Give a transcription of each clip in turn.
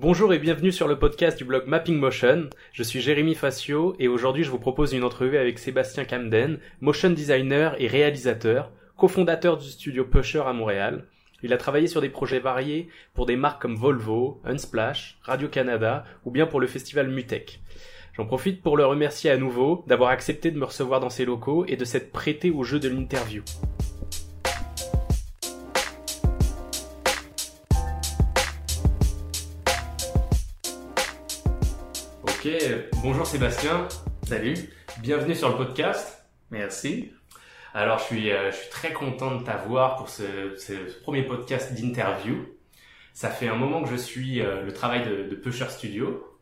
Bonjour et bienvenue sur le podcast du blog Mapping Motion. Je suis Jérémy Facio et aujourd'hui je vous propose une entrevue avec Sébastien Camden, motion designer et réalisateur, cofondateur du studio Pusher à Montréal. Il a travaillé sur des projets variés pour des marques comme Volvo, Unsplash, Radio-Canada ou bien pour le festival Mutech. J'en profite pour le remercier à nouveau d'avoir accepté de me recevoir dans ses locaux et de s'être prêté au jeu de l'interview. Ok, bonjour Sébastien. Salut. Bienvenue sur le podcast. Merci. Alors, je suis, euh, je suis très content de t'avoir pour ce, ce premier podcast d'interview. Ça fait un moment que je suis euh, le travail de, de Pusher Studio.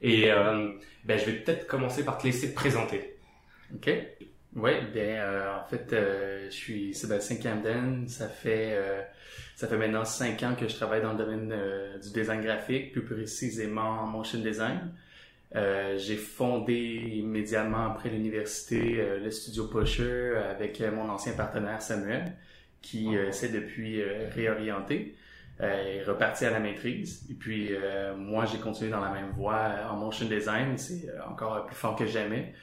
Et euh, ben, je vais peut-être commencer par te laisser te présenter. OK. Oui, bien, euh, en fait, euh, je suis Sébastien Camden. Ça fait, euh, ça fait maintenant cinq ans que je travaille dans le domaine du design graphique, plus précisément en motion design. Euh, j'ai fondé immédiatement après l'université euh, le studio Pusher avec euh, mon ancien partenaire Samuel, qui euh, s'est depuis réorienté euh, est reparti à la maîtrise. Et puis euh, moi, j'ai continué dans la même voie en motion design. C'est encore plus fort que jamais.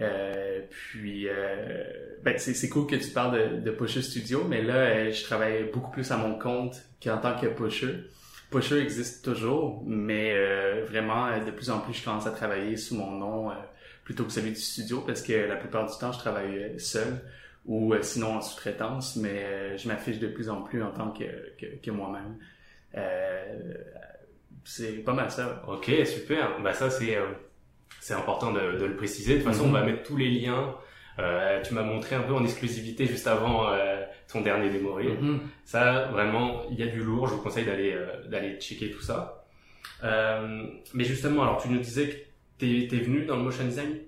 Euh, puis euh, ben, c'est, cool que tu parles de, de Pusher Studio, mais là, je travaille beaucoup plus à mon compte qu'en tant que Pusher. Pusher existe toujours, mais euh, vraiment, euh, de plus en plus, je commence à travailler sous mon nom euh, plutôt que celui du studio parce que la plupart du temps, je travaille seul ou euh, sinon en sous-traitance, mais je m'affiche de plus en plus en tant que, que, que moi-même. C'est pas mal ça. Ok, super. Bah ça c'est c'est important de, de le préciser. De toute façon, Mhm. on va mettre tous les liens. Tu m'as montré un peu en exclusivité juste avant ton dernier démo reel. Mhm. Ça, vraiment, il y a du lourd. Je vous conseille d'aller euh, d'aller checker tout ça. Euh, mais justement, alors tu nous disais que t'es es venu dans le motion design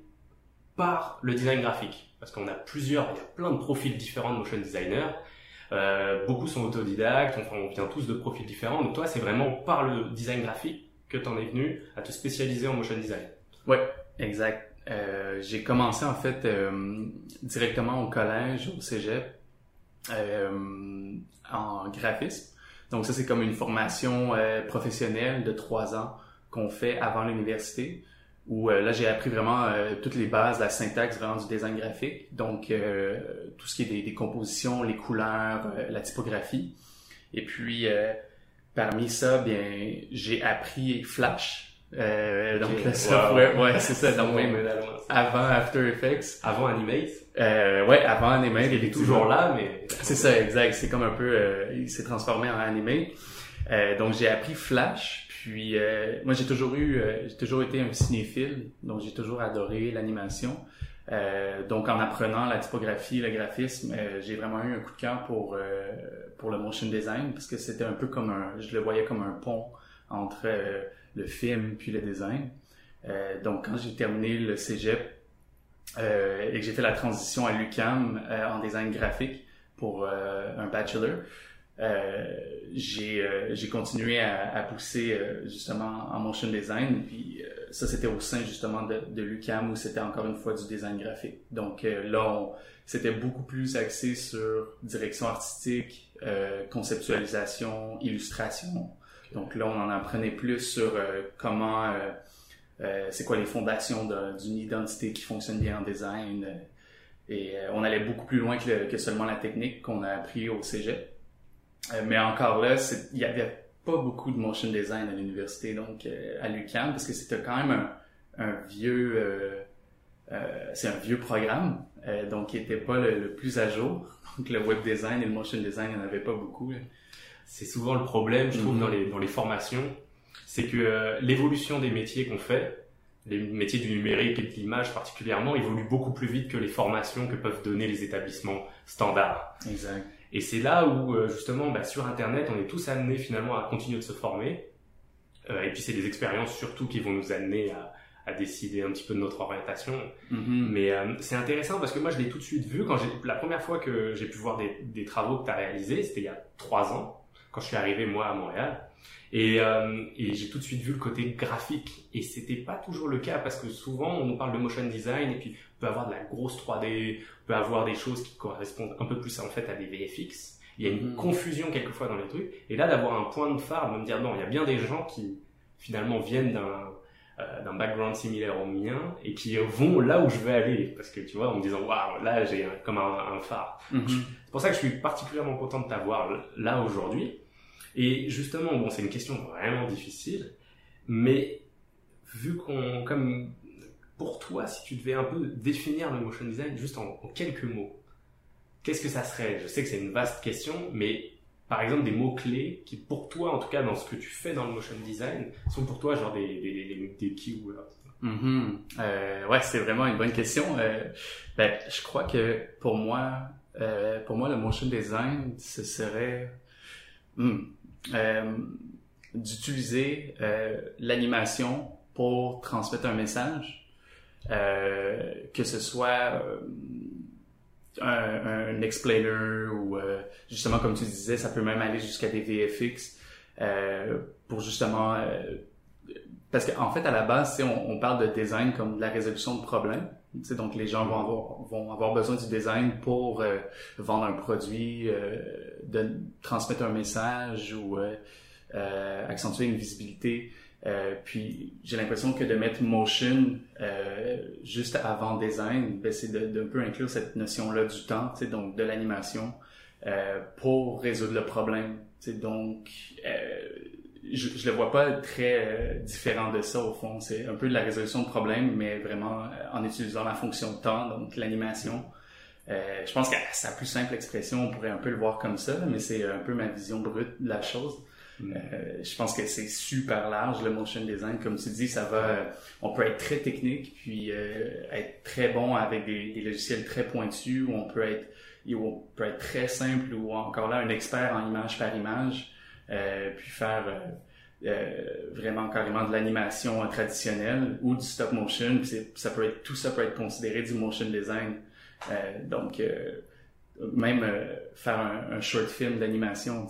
par le design graphique, parce qu'on a plusieurs, il y a plein de profils différents de motion designers. Euh, beaucoup sont autodidactes, enfin on vient tous de profils différents. Donc toi, c'est vraiment par le design graphique que t'en es venu à te spécialiser en motion design. Ouais, exact. J'ai commencé en fait directement au collège, au cégep, euh, en graphisme. Donc ça c'est comme une formation euh, professionnelle de trois ans qu'on fait avant l'université. Où euh, là j'ai appris vraiment euh, toutes les bases, la syntaxe vraiment du design graphique. Donc euh, tout ce qui est des, des compositions, les couleurs, euh, la typographie. Et puis parmi ça, bien j'ai appris Flash. Euh, donc Ok. le software, ouais, c'est ça. Donc même avant After Effects. Avant Animate, Euh, ouais, avant Animate, il est toujours là, mais C'est ça, exact. C'est comme un peu, euh, il s'est transformé en Animate. Euh, donc j'ai appris Flash. Puis euh, moi j'ai toujours eu, euh, j'ai toujours été un cinéphile, donc j'ai toujours adoré l'animation. Euh, donc en apprenant la typographie, le graphisme, euh, j'ai vraiment eu un coup de cœur pour euh, pour le motion design parce que c'était un peu comme un, je le voyais comme un pont entre euh, le film puis le design. Euh, donc quand j'ai terminé le cégep euh, et que j'ai fait la transition à l'UCAM euh, en design graphique pour un bachelor, j'ai continué à, pousser justement en motion design. Puis ça, c'était au sein justement de, de l'UCAM où c'était encore une fois du design graphique. Donc là, c'était beaucoup plus axé sur direction artistique, conceptualisation, illustration. Donc là, on en apprenait plus sur euh, comment, euh, euh, c'est quoi les fondations d'un- d'une identité qui fonctionne bien en design. et on allait beaucoup plus loin que, le- que seulement la technique qu'on a appris au cégep. Mais encore là, il y avait pas beaucoup de motion design à l'université, donc à l'UQAM, parce que c'était quand même un, vieux, programme, donc il était pas le, le plus à jour. Donc le web design et le motion design, il n'y en avait pas beaucoup. C'est souvent le problème, je trouve, Mhm. dans, les, dans les formations, c'est que euh, l'évolution des métiers qu'on fait, les métiers du numérique et de l'image particulièrement, évoluent beaucoup plus vite que les formations que peuvent donner les établissements standards. Exact. Et c'est là où, euh, justement, bah, sur Internet, on est tous amenés finalement à continuer de se former. Euh, et puis c'est des expériences surtout qui vont nous amener à, à décider un petit peu de notre orientation. Mhm. Mais euh, c'est intéressant parce que moi je l'ai tout de suite vu quand j'ai la première fois que j'ai pu voir des, des travaux que tu as réalisés, c'était il y a trois ans quand je suis arrivé moi à Montréal. Et, euh, et j'ai tout de suite vu le côté graphique et c'était pas toujours le cas parce que souvent on nous parle de motion design et puis on peut avoir de la grosse 3D, on peut avoir des choses qui correspondent un peu plus en fait à des VFX. Il y a une Mhm. confusion quelquefois dans les trucs et là d'avoir un point de phare, de me dire non, il y a bien des gens qui finalement viennent d'un euh, d'un background similaire au mien et qui vont là où je veux aller parce que tu vois en me disant waouh là j'ai comme un, phare Mhm. c'est pour ça que je suis particulièrement content de t'avoir là aujourd'hui et justement bon c'est une question vraiment difficile mais vu qu'on comme pour toi si tu devais un peu définir le motion design juste en, quelques mots qu'est-ce que ça serait? Je sais que c'est une vaste question mais par exemple des mots clés qui pour toi en tout cas dans ce que tu fais dans le motion design sont pour toi genre des des, des, keywords Mhm. Euh, ouais, c'est vraiment une bonne question. Euh, ben, je crois que pour moi, euh, pour moi, le motion design, ce serait hmm, d'utiliser euh, l'animation pour transmettre un message, euh, que ce soit euh, un, un explainer ou euh, justement comme tu disais, ça peut même aller jusqu'à des VFX euh, pour justement euh, parce qu'en fait à la base, on, on parle de design comme de la résolution de problèmes. Tu sais, donc les gens vont avoir, vont avoir besoin du design pour euh, vendre un produit, euh, de transmettre un message ou euh, euh, accentuer une visibilité. Euh, puis j'ai l'impression que de mettre motion euh, juste avant design, ben, c'est de, de peu inclure cette notion-là du temps, donc de l'animation, pour résoudre le problème. Tu sais, donc je, je le vois pas très euh, différent de ça au fond. C'est un peu de la résolution de problème, mais vraiment euh, en utilisant la fonction temps, donc l'animation. Euh, je pense que sa plus simple expression, on pourrait un peu le voir comme ça, mais c'est un peu ma vision brute de la chose. Mm. Euh, je pense que c'est super large le motion design, comme tu dis, ça va. euh, on peut être très technique, puis euh, être très bon avec des, des logiciels très pointus, ou on peut être, ou on peut être très simple, ou encore là un expert en image par image, puis faire euh, euh, vraiment carrément de l'animation euh, traditionnelle ou du stop motion. Ça peut être tout ça peut être considéré du motion design. Euh, donc euh, même euh, faire un, un short film d'animation,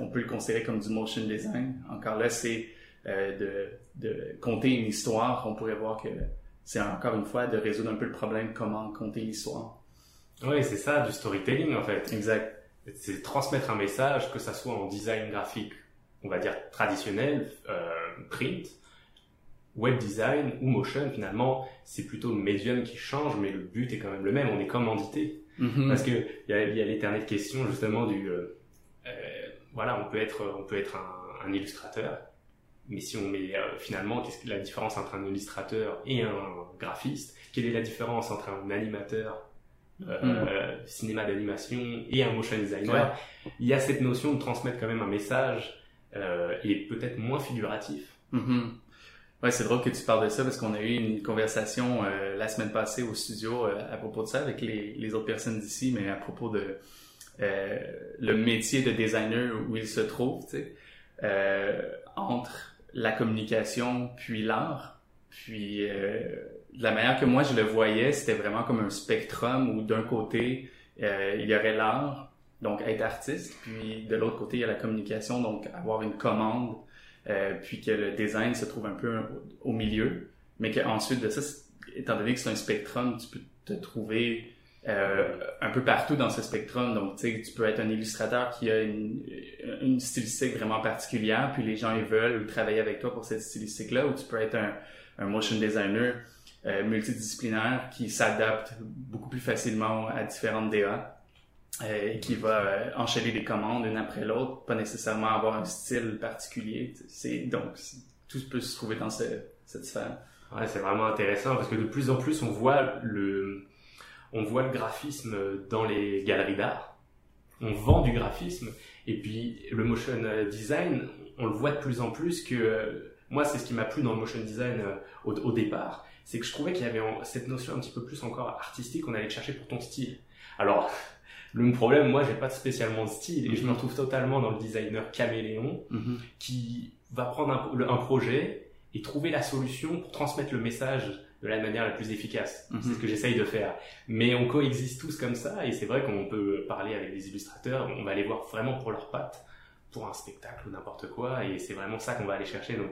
on peut le considérer comme du motion design. Encore là, c'est euh, de, de compter une histoire. On pourrait voir que c'est encore une fois de résoudre un peu le problème comment compter l'histoire. ouais c'est ça du storytelling en fait Exact. C'est transmettre un message, que ça soit en design graphique, on va dire traditionnel, euh, print, web design ou motion, finalement, c'est plutôt le médium qui change, mais le but est quand même le même, on est commandité. Mhm. Parce que il y a, il y a l'éternelle question justement du... euh, euh, voilà, on peut être, on peut être un, un illustrateur, mais si on met euh, finalement, qu'est-ce que la différence entre un illustrateur et un graphiste? Quelle est la différence entre un animateur euh, euh, cinéma d'animation et un motion designer Ouais. Il y a cette notion de transmettre quand même un message euh, et peut-être moins figuratif. Mhm. Ouais, c'est drôle que tu parles de ça parce qu'on a eu une conversation euh, la semaine passée au studio euh, à propos de ça avec les, les autres personnes d'ici, mais à propos de euh, le métier de designer où il se trouve, tu sais, euh, entre la communication puis l'art. Puis euh, de la manière que moi je le voyais, c'était vraiment comme un spectrum où d'un côté euh, il y aurait l'art, donc être artiste, puis de l'autre côté il y a la communication, donc avoir une commande euh, puis que le design se trouve un peu au, milieu, mais qu'ensuite de ça, étant donné que c'est un spectrum, tu peux te trouver euh, un peu partout dans ce spectrum. Donc, tu sais, tu peux être un illustrateur qui a une, stylistique vraiment particulière, puis les gens ils veulent travailler avec toi pour cette stylistique-là, ou tu peux être un motion designer euh, multidisciplinaire qui s'adapte beaucoup plus facilement à différentes DA euh, et qui va euh, enchaîner des commandes une après l'autre, pas nécessairement avoir un style particulier. C'est donc tout peut se trouver dans ce- cette sphère. Ouais, c'est vraiment intéressant parce que de plus en plus on voit le, on voit le graphisme dans les galeries d'art. On vend du graphisme et puis le motion design, on le voit de plus en plus que moi c'est ce qui m'a plu dans le motion design au départ, c'est que je trouvais qu'il y avait en- cette notion un petit peu plus encore artistique, on allait te chercher pour ton style. Alors le problème, moi j'ai pas spécialement de style et je me retrouve totalement dans le designer caméléon qui va prendre un, projet et trouver la solution pour transmettre le message de la manière la plus efficace. Mhm. C'est ce que j'essaye de faire. Mais on coexiste tous comme ça et c'est vrai qu'on peut parler avec des illustrateurs, on va aller voir vraiment pour leurs pattes, pour un spectacle ou n'importe quoi et c'est vraiment ça qu'on va aller chercher. Donc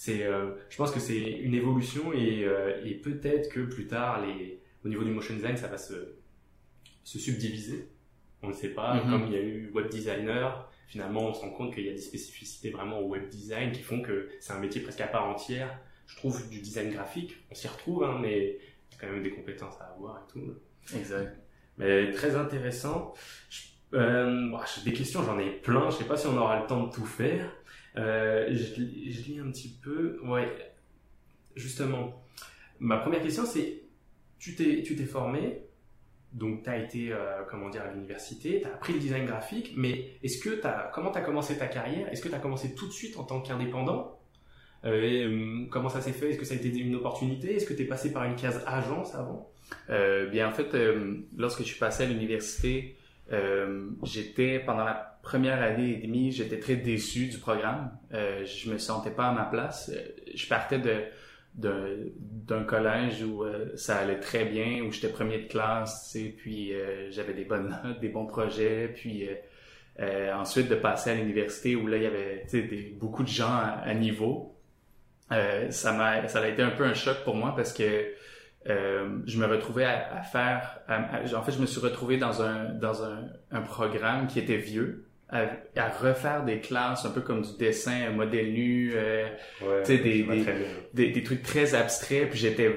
c'est, euh, je pense que c'est une évolution et, euh, et peut-être que plus tard, les, au niveau du motion design, ça va se, se subdiviser. On ne sait pas, Mhm. comme il y a eu web designer, finalement, on se rend compte qu'il y a des spécificités vraiment au web design qui font que c'est un métier presque à part entière. Je trouve du design graphique, on s'y retrouve, hein, mais il y a quand même des compétences à avoir et tout. Exact. Mais très intéressant. Euh, des questions, j'en ai plein. Je sais pas si on aura le temps de tout faire. Euh, je, lis un petit peu. Ouais, justement. Ma première question, c'est tu t'es formé, donc tu as été euh, comment dire à l'université, tu as appris le design graphique, mais est-ce que t'as comment tu as commencé ta carrière? Est-ce que tu as commencé tout de suite en tant qu'indépendant? Euh, comment ça s'est fait? Est-ce que ça a été une opportunité? Est-ce que tu es passé par une case agence avant? Bien, en fait, lorsque je suis passé à l'université, j'étais pendant la première année et demie, j'étais très déçu du programme. je me sentais pas à ma place. Je partais de d'un collège où euh, ça allait très bien, où j'étais premier de classe, tu sais, puis euh, j'avais des bonnes notes, des bons projets, puis euh, ensuite de passer à l'université où là il y avait tu sais, beaucoup de gens à, niveau. ça m'a ça a été un peu un choc pour moi parce que je me retrouvais à, faire en fait je me suis retrouvé dans un dans un, un programme qui était vieux à, à, refaire des classes un peu comme du dessin, un modèle nu, euh, des, des, des, des, trucs très abstraits. Puis j'étais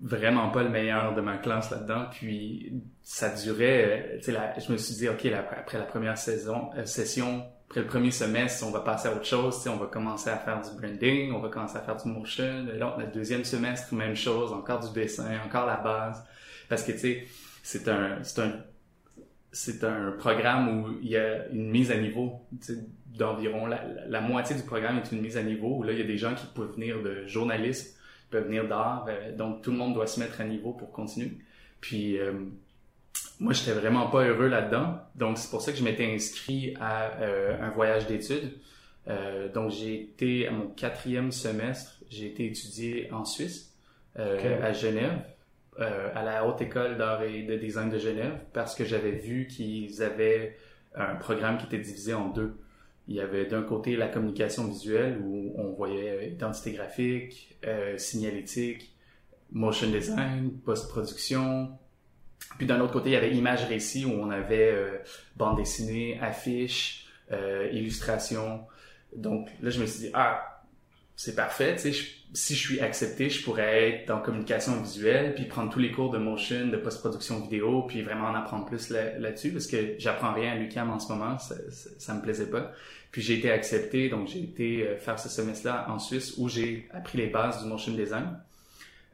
vraiment pas le meilleur de ma classe là-dedans. Puis ça durait, euh, tu sais, je me suis dit, ok, après la première saison, euh, session, après le premier semestre, on va passer à autre chose. On va commencer à faire du branding, on va commencer à faire du motion. Là, le deuxième semestre, même chose, encore du dessin, encore la base. Parce que tu sais, c'est un, c'est un c'est un programme où il y a une mise à niveau d'environ la, la, moitié du programme est une mise à niveau où là il y a des gens qui peuvent venir de journalistes, peuvent venir d'art, euh, donc tout le monde doit se mettre à niveau pour continuer. Puis euh, moi j'étais vraiment pas heureux là-dedans, donc c'est pour ça que je m'étais inscrit à euh, un voyage d'études. donc j'ai été à mon quatrième semestre, j'ai été étudié en Suisse, à Genève. Euh, à la Haute École d'art et de design de Genève parce que j'avais vu qu'ils avaient un programme qui était divisé en deux. Il y avait d'un côté la communication visuelle où on voyait identité graphique, euh, signalétique, motion design, post-production. Puis d'un autre côté, il y avait image récit où on avait euh, bande dessinée, affiche, euh, illustration. Donc là, je me suis dit, ah, c'est parfait, si je suis accepté, je pourrais être dans communication visuelle, puis prendre tous les cours de motion, de post-production vidéo, puis vraiment en apprendre plus là-dessus, parce que j'apprends rien à l'UQAM en ce moment, ça, ça, me plaisait pas. Puis j'ai été accepté, donc j'ai été euh, faire ce semestre-là en Suisse, où j'ai appris les bases du motion design.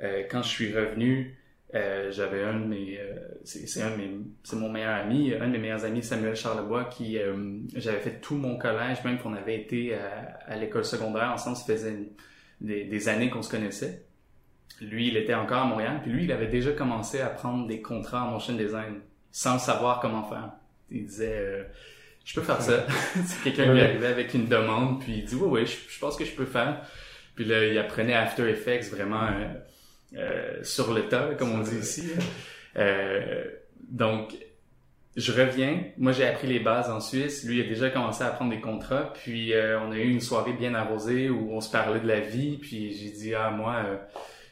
Euh, quand je suis revenu, euh, j'avais un de mes, euh, c'est un de mes, c'est mon meilleur ami, un de mes meilleurs amis, Samuel Charlebois, qui, euh, j'avais fait tout mon collège, même qu'on avait été à, à l'école secondaire ensemble, ça faisait une, des, années qu'on se connaissait. Lui, il était encore à Montréal, puis lui, il avait déjà commencé à prendre des contrats en motion design sans savoir comment faire. Il disait, euh, je peux faire ça. quelqu'un lui arrivait avec une demande, puis il dit, oui, oui, je, pense que je peux faire. Puis là, il apprenait After Effects vraiment euh, euh, sur le tas, comme on dit ici. donc, je reviens. Moi, j'ai appris les bases en Suisse. Lui, il a déjà commencé à prendre des contrats. Puis, euh, on a eu une soirée bien arrosée où on se parlait de la vie. Puis, j'ai dit, ah, moi, euh,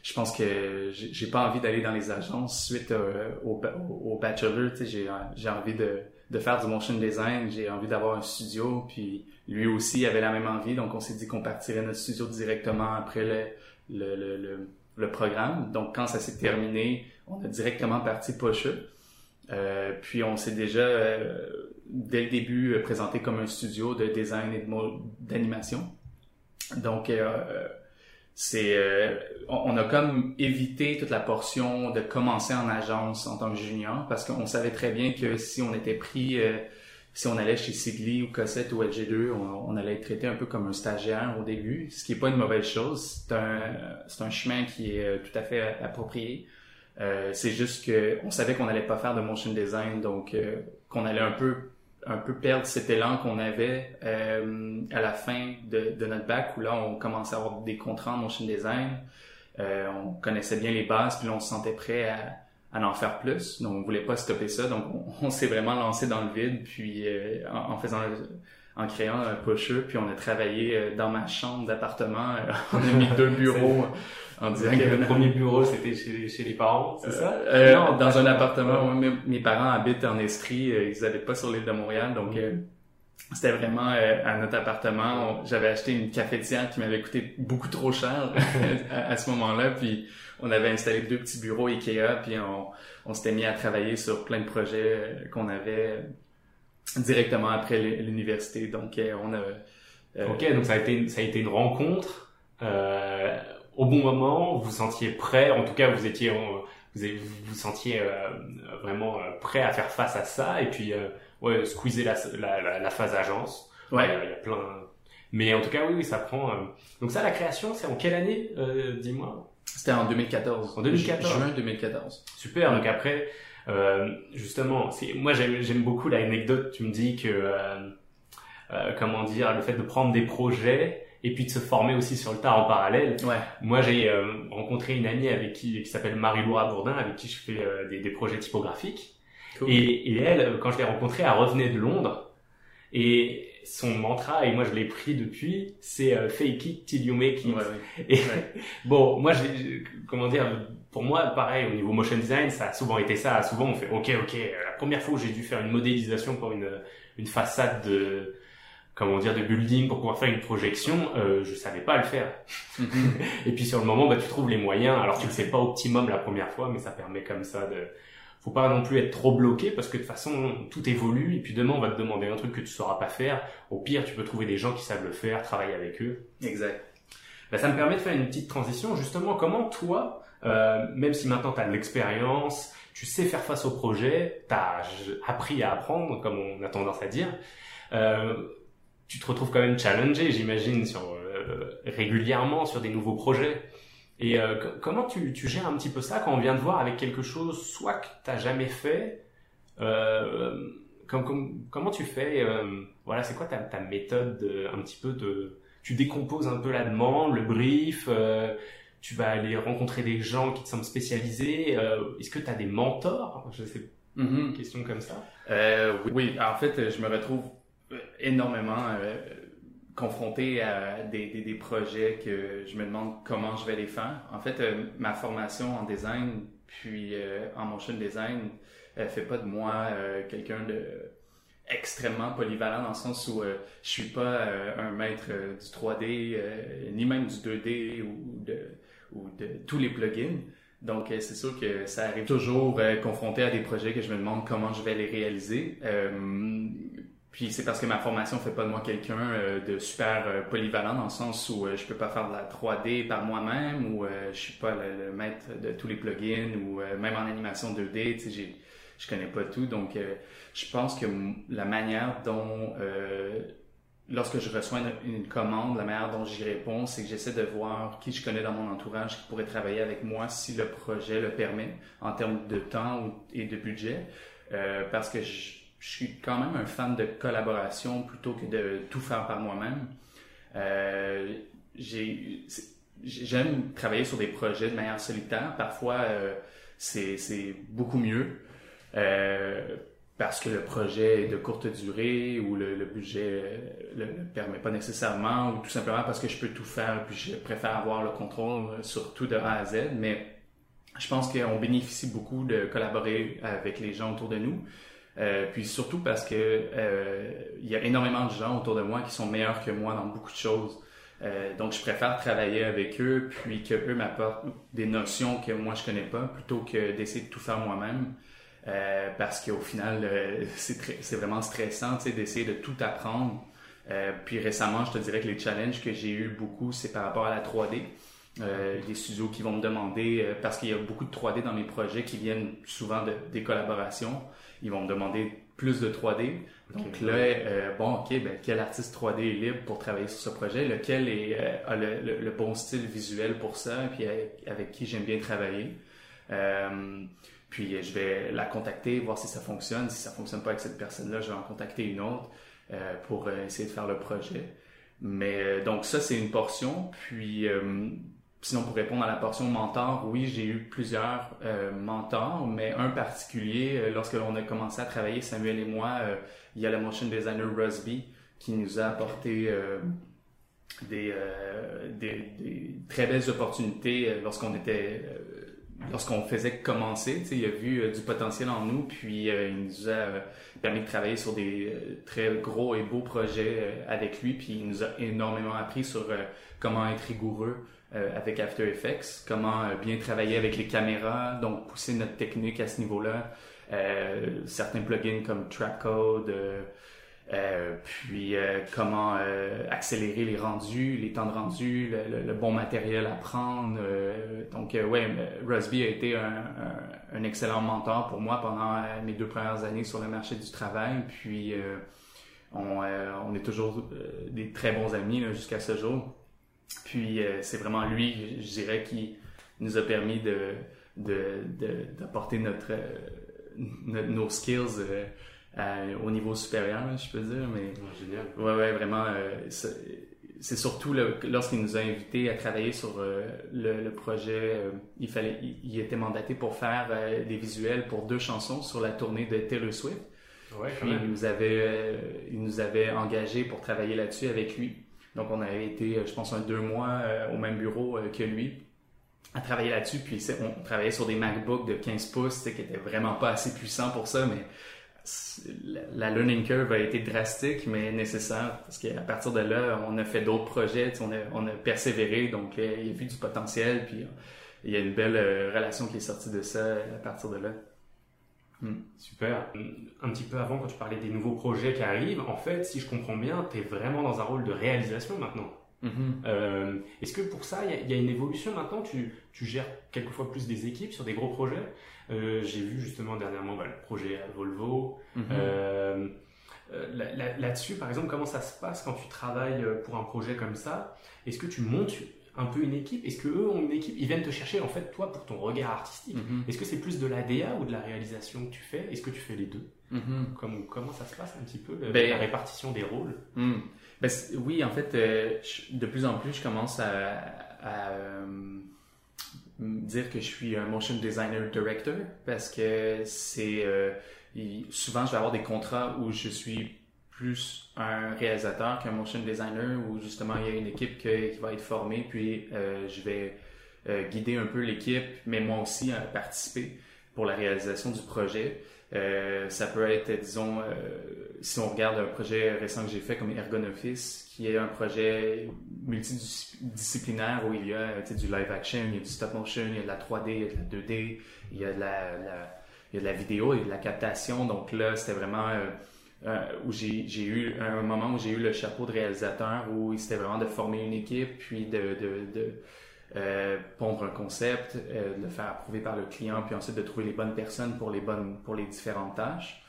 je pense que j'ai pas envie d'aller dans les agences suite euh, au, au, bachelor. Tu sais, j'ai envie de, de faire du motion design. J'ai envie d'avoir un studio. Puis, lui aussi avait la même envie. Donc, on s'est dit qu'on partirait notre studio directement après le, le, le, le, le programme. Donc, quand ça s'est terminé, on a directement parti Poche. Euh, puis on s'est déjà, euh, dès le début, euh, présenté comme un studio de design et d'animation. Donc, c'est, on, a comme évité toute la portion de commencer en agence en tant que junior parce qu'on savait très bien que si on était pris, si on allait chez Sigli ou Cossette ou LG2, on, allait être traité un peu comme un stagiaire au début, ce qui est pas une mauvaise chose. C'est un, c'est un chemin qui est tout à fait approprié. Euh, c'est juste que on savait qu'on n'allait pas faire de motion design, donc euh, qu'on allait un peu un peu perdre cet élan qu'on avait euh, à la fin de, notre bac où là on commençait à avoir des contrats en motion design. on connaissait bien les bases, puis là on se sentait prêt à, à en faire plus. Donc on voulait pas stopper ça, donc on, s'est vraiment lancé dans le vide, puis en, en, faisant en créant un pusher, puis on a travaillé dans ma chambre d'appartement. on a mis deux bureaux en disant que le premier bureau c'était chez, chez les parents, c'est ça? Euh, Dans un appartement. mes, parents habitent en Estrie, euh, ils habitent pas sur l'île de Montréal, donc euh, c'était vraiment euh, à notre appartement. J'avais acheté une cafetière qui m'avait coûté beaucoup trop cher à, ce moment-là. Puis on avait installé deux petits bureaux Ikea. Puis on, on s'était mis à travailler sur plein de projets euh, qu'on avait directement après l'université. Donc euh, on a. ok, donc ça a été ça a été une rencontre. au bon moment, vous vous sentiez prêt. En tout cas, vous étiez vous vous, sentiez vraiment prêt à faire face à ça. Et puis ouais, squeezer la, la, la, phase agence. Ouais. Il y, a plein. Mais en tout cas, oui, oui, ça prend. Euh, donc ça, la création, c'est en quelle année, euh, dis-moi? C'était en 2014. En 2014. Juin 2014. Super. Donc après, euh, justement, moi j'aime beaucoup l'anecdote. Tu me dis que euh, euh, comment dire, le fait de prendre des projets et puis de se former aussi sur le tas en parallèle. Ouais. Moi, j'ai rencontré une amie avec qui qui s'appelle Marie-Laura Bourdin, avec qui je fais des, des projets typographiques. Et, et, elle, quand je l'ai rencontrée, elle revenait de Londres. Et son mantra, et moi je l'ai pris depuis, c'est euh, fake it till you make it. Et bon, moi, comment dire, pour moi, pareil, au niveau motion design, ça a souvent été ça. Souvent, on fait, ok, ok, la première fois où j'ai dû faire une modélisation pour une, une façade de, comment dire, de building pour pouvoir faire une projection, euh, je savais pas le faire. Mm-hmm. et puis sur le moment, bah, tu trouves les moyens. Alors tu le fais pas optimum la première fois, mais ça permet comme ça de, faut pas non plus être trop bloqué parce que de toute façon tout évolue et puis demain on va te demander un truc que tu sauras pas faire. Au pire, tu peux trouver des gens qui savent le faire, travailler avec eux. Exact. Ben, ça me permet de faire une petite transition. Justement, comment toi, euh, même si maintenant tu as de l'expérience, tu sais faire face au projet, tu as appris à apprendre, comme on a tendance à dire, euh, tu te retrouves quand même challengé, j'imagine, sur euh, régulièrement sur des nouveaux projets. Et euh, comment tu, tu, gères un petit peu ça quand on vient de voir avec quelque chose, soit que t'as jamais fait, euh, comment tu fais euh, Voilà, c'est quoi ta, ta méthode de, un petit peu de Tu décomposes un peu la demande, le brief. Euh, tu vas aller rencontrer des gens qui te semblent spécialisés. Euh, est-ce que tu as des mentors? Je sais, mm-hmm. une question comme ça. oui, en fait, je me retrouve énormément confronté à des, des, des, projets que je me demande comment je vais les faire. En fait, euh, ma formation en design puis euh, en motion design euh, fait pas de moi euh, quelqu'un de extrêmement polyvalent dans le sens où je suis pas un maître du 3D ni même du 2D ou de ou de tous les plugins. Donc, c'est sûr que ça arrive toujours confronté à des projets que je me demande comment je vais les réaliser. Puis c'est parce que ma formation fait pas de moi quelqu'un euh, de super euh, polyvalent dans le sens où euh, je peux pas faire de la 3D par moi-même ou je suis pas le, maître de tous les plugins ou même en animation 2D, tu sais, je connais pas tout. Donc je pense que la manière dont lorsque je reçois une, commande, la manière dont j'y réponds, c'est que j'essaie de voir qui je connais dans mon entourage qui pourrait travailler avec moi si le projet le permet en termes de temps et de budget. parce que je, je suis quand même un fan de collaboration plutôt que de tout faire par moi-même. Euh, j'aime travailler sur des projets de manière solitaire. Parfois, euh, c'est beaucoup mieux euh, parce que le projet est de courte durée ou le, budget ne le, permet pas nécessairement ou tout simplement parce que je peux tout faire puis je préfère avoir le contrôle sur tout de A à Z. Mais je pense qu'on bénéficie beaucoup de collaborer avec les gens autour de nous. Euh, puis surtout parce que euh, il y a énormément de gens autour de moi qui sont meilleurs que moi dans beaucoup de choses. Euh, donc je préfère travailler avec eux puis que eux m'apportent des notions que moi je connais pas plutôt que d'essayer de tout faire moi-même. Euh, parce qu'au final euh, c'est c'est vraiment stressant d'essayer de tout apprendre. puis récemment je te dirais que les challenges que j'ai eu beaucoup c'est par rapport à la 3D. Euh, des studios qui vont me demander, parce qu'il y a beaucoup de 3D dans mes projets qui viennent souvent de, des collaborations, ils vont me demander plus de 3D. Donc là, euh, bon, ok, ben, quel artiste 3D est libre pour travailler sur ce projet, lequel est, euh, a le, le, bon style visuel pour ça, puis avec, qui j'aime bien travailler? Euh, puis je vais la contacter, voir si ça fonctionne. Si ça fonctionne pas avec cette personne-là, je vais en contacter une autre euh, pour essayer de faire le projet. Mais donc ça, c'est une portion. Puis Sinon, pour répondre à la portion mentor, oui, j'ai eu plusieurs euh, mentors, mais un particulier, euh, lorsque l'on a commencé à travailler, Samuel et moi, euh, il y a le motion designer Rusby qui nous a apporté des, très belles opportunités lorsqu'on était lorsqu'on faisait commencer, il a vu du potentiel en nous, puis il nous a permis de travailler sur des très gros et beaux projets avec lui, puis il nous a énormément appris sur comment être rigoureux avec After Effects, comment bien travailler avec les caméras, donc pousser notre technique à ce niveau-là. certains plugins comme Trapcode, euh, puis euh, comment euh, accélérer les rendus, les temps de rendu, le, bon matériel à prendre. donc ouais, Rusby a été un, un, excellent mentor pour moi pendant mes deux premières années sur le marché du travail. Puis on, on, est toujours des très bons amis jusqu'à ce jour. Puis c'est vraiment lui, je dirais, qui nous a permis de d'apporter de, notre, notre, nos skills au niveau supérieur, je peux dire. Mais, génial. Ouais, ouais, vraiment. Euh, c'est surtout lorsqu'il nous a invités à travailler sur euh, le, projet, euh, il fallait, il, était mandaté pour faire des visuels pour deux chansons sur la tournée de Taylor Swift. Ouais, Puis il nous avait, il nous avait engagé pour travailler là-dessus avec lui. Donc on avait été, je pense, un deux mois au même bureau que lui à travailler là-dessus. Puis on travaillait sur des MacBooks de 15 pouces, qui étaient vraiment pas assez puissants pour ça, mais la learning curve a été drastique, mais nécessaire, parce qu'à partir de là, on a fait d'autres projets, on a, persévéré, donc euh, il y a vu du potentiel, puis il y a une belle euh, relation qui est sortie de ça à partir de là. Hmm. Super. Un petit peu avant, quand tu parlais des nouveaux projets qui arrivent, en fait, si je comprends bien, tu es vraiment dans un rôle de réalisation maintenant. Mm-hmm. Euh, est-ce que pour ça, il y, a une évolution maintenant? Tu, tu, gères quelquefois plus des équipes sur des gros projets? Euh, J'ai vu justement dernièrement bah, le projet Volvo. Mm-hmm. Euh, là-dessus, par exemple, comment ça se passe quand tu travailles pour un projet comme ça? Est-ce que tu montes un peu une équipe Est-ce que eux ont une équipe? Ils viennent te chercher en fait toi pour ton regard artistique. Mm-hmm. Est-ce que c'est plus de la DA ou de la réalisation que tu fais? Est-ce que tu fais les deux? Comment ça se passe un petit peu ben, la répartition des rôles? mm. Ben, oui, en fait, euh, de plus en plus, je commence à, euh, dire que je suis un motion designer director parce que c'est euh, souvent je vais avoir des contrats où je suis plus un réalisateur qu'un motion designer où justement il y a une équipe qui va être formée puis je vais guider un peu l'équipe mais moi aussi participer pour la réalisation du projet. Euh, ça peut être, disons, euh, si on regarde un projet récent que j'ai fait comme Ergon Office, qui est un projet multidisciplinaire où il y a du live action, il y a du stop motion, il y a de la 3D, il y a de la 2D, il y a de la, il y a de la vidéo, il y a de la captation. Donc là, c'était vraiment euh, où j'ai eu un moment où j'ai eu le chapeau de réalisateur où c'était vraiment de former une équipe, puis de, de, de euh, pondre un concept, euh, le faire approuver par le client, puis ensuite de trouver les bonnes personnes pour les bonnes pour les différentes tâches.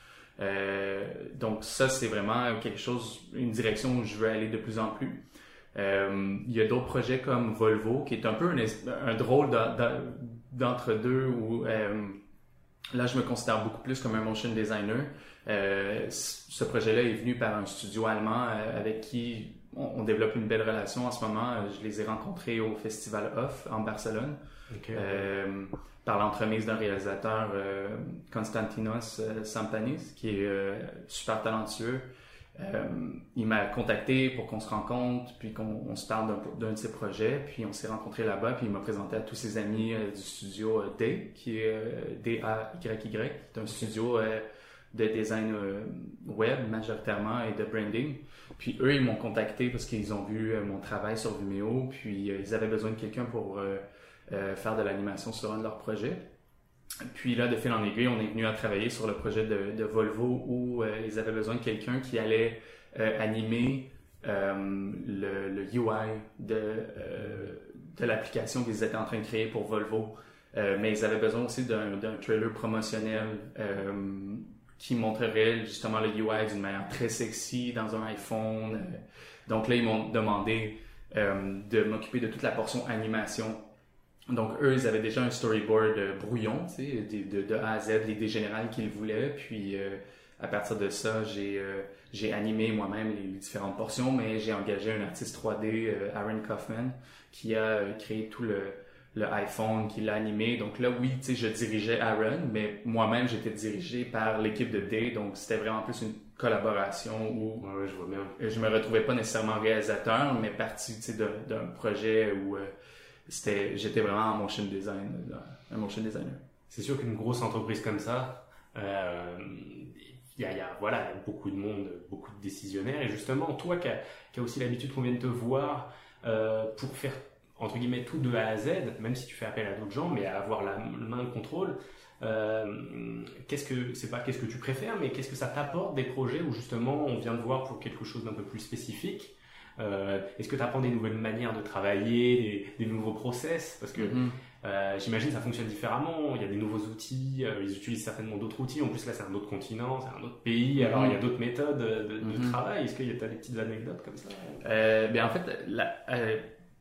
Donc ça, c'est vraiment quelque chose, une direction où je veux aller de plus en plus. il y a d'autres projets comme Volvo, qui est un peu un, drôle d'entre-deux où là, je me considère beaucoup plus comme un motion designer. Ce projet-là est venu par un studio allemand avec qui on, développe une belle relation en ce moment. Euh, je les ai rencontrés au Festival Off en Barcelone. Euh, par l'entremise d'un réalisateur, euh, Konstantinos Sampanis, qui est super talentueux. il m'a contacté pour qu'on se rencontre, puis qu'on se parle d'un de ses projets, puis on s'est rencontrés là-bas, puis il m'a présenté à tous ses amis du studio D, qui est D-A-Y-Y, qui est un studio de design web majoritairement et de branding. Puis eux, ils m'ont contacté parce qu'ils ont vu euh, mon travail sur Vimeo, puis euh, ils avaient besoin de quelqu'un pour euh, faire de l'animation sur un de leurs projets. Puis là, de fil en aiguille, on est venu à travailler sur le projet de, Volvo où ils avaient besoin de quelqu'un qui allait animer le, UI de, de l'application qu'ils étaient en train de créer pour Volvo. mais ils avaient besoin aussi d'un trailer promotionnel qui montrerait justement le UI d'une manière très sexy dans un iPhone. Euh, donc là, ils m'ont demandé euh, de m'occuper de toute la portion animation. Donc eux, ils avaient déjà un storyboard euh, brouillon, tu sais, de, A à Z, l'idée générale qu'ils voulaient. Puis à partir de ça, j'ai animé moi-même les, différentes portions, mais j'ai engagé un artiste 3D, Aaron Kaufman, qui a créé tout le le iPhone qui l'a animé. Donc là, oui, tu sais, je dirigeais Aaron, mais moi-même, j'étais dirigé par l'équipe de Day. Donc c'était vraiment plus une collaboration où je, vois je me retrouvais pas nécessairement réalisateur, mais partie d'un projet où euh, c'était, j'étais vraiment un motion design, un motion designer. C'est sûr qu'une grosse entreprise comme ça, euh, il y, a, y a, voilà, beaucoup de monde, beaucoup de décisionnaires. Et justement, toi qui as, qui aussi l'habitude qu'on vienne te voir euh, pour faire entre guillemets tout de A à Z, même si tu fais appel à d'autres gens, mais à avoir la main de contrôle. Euh, qu'est-ce que c'est pas qu'est-ce que tu préfères, mais qu'est-ce que ça t'apporte des projets où justement on vient de voir pour quelque chose d'un peu plus spécifique euh, Est-ce que tu apprends des nouvelles manières de travailler, des, des nouveaux process? Parce que mm-hmm. euh, j'imagine ça fonctionne différemment. Il y a des nouveaux outils, ils utilisent certainement d'autres outils. En plus là c'est un autre continent, c'est un autre pays. Alors il y a mm-hmm. d'autres méthodes de, de mm-hmm. travail. Est-ce que tu as des petites anecdotes comme ça? Bien en fait la,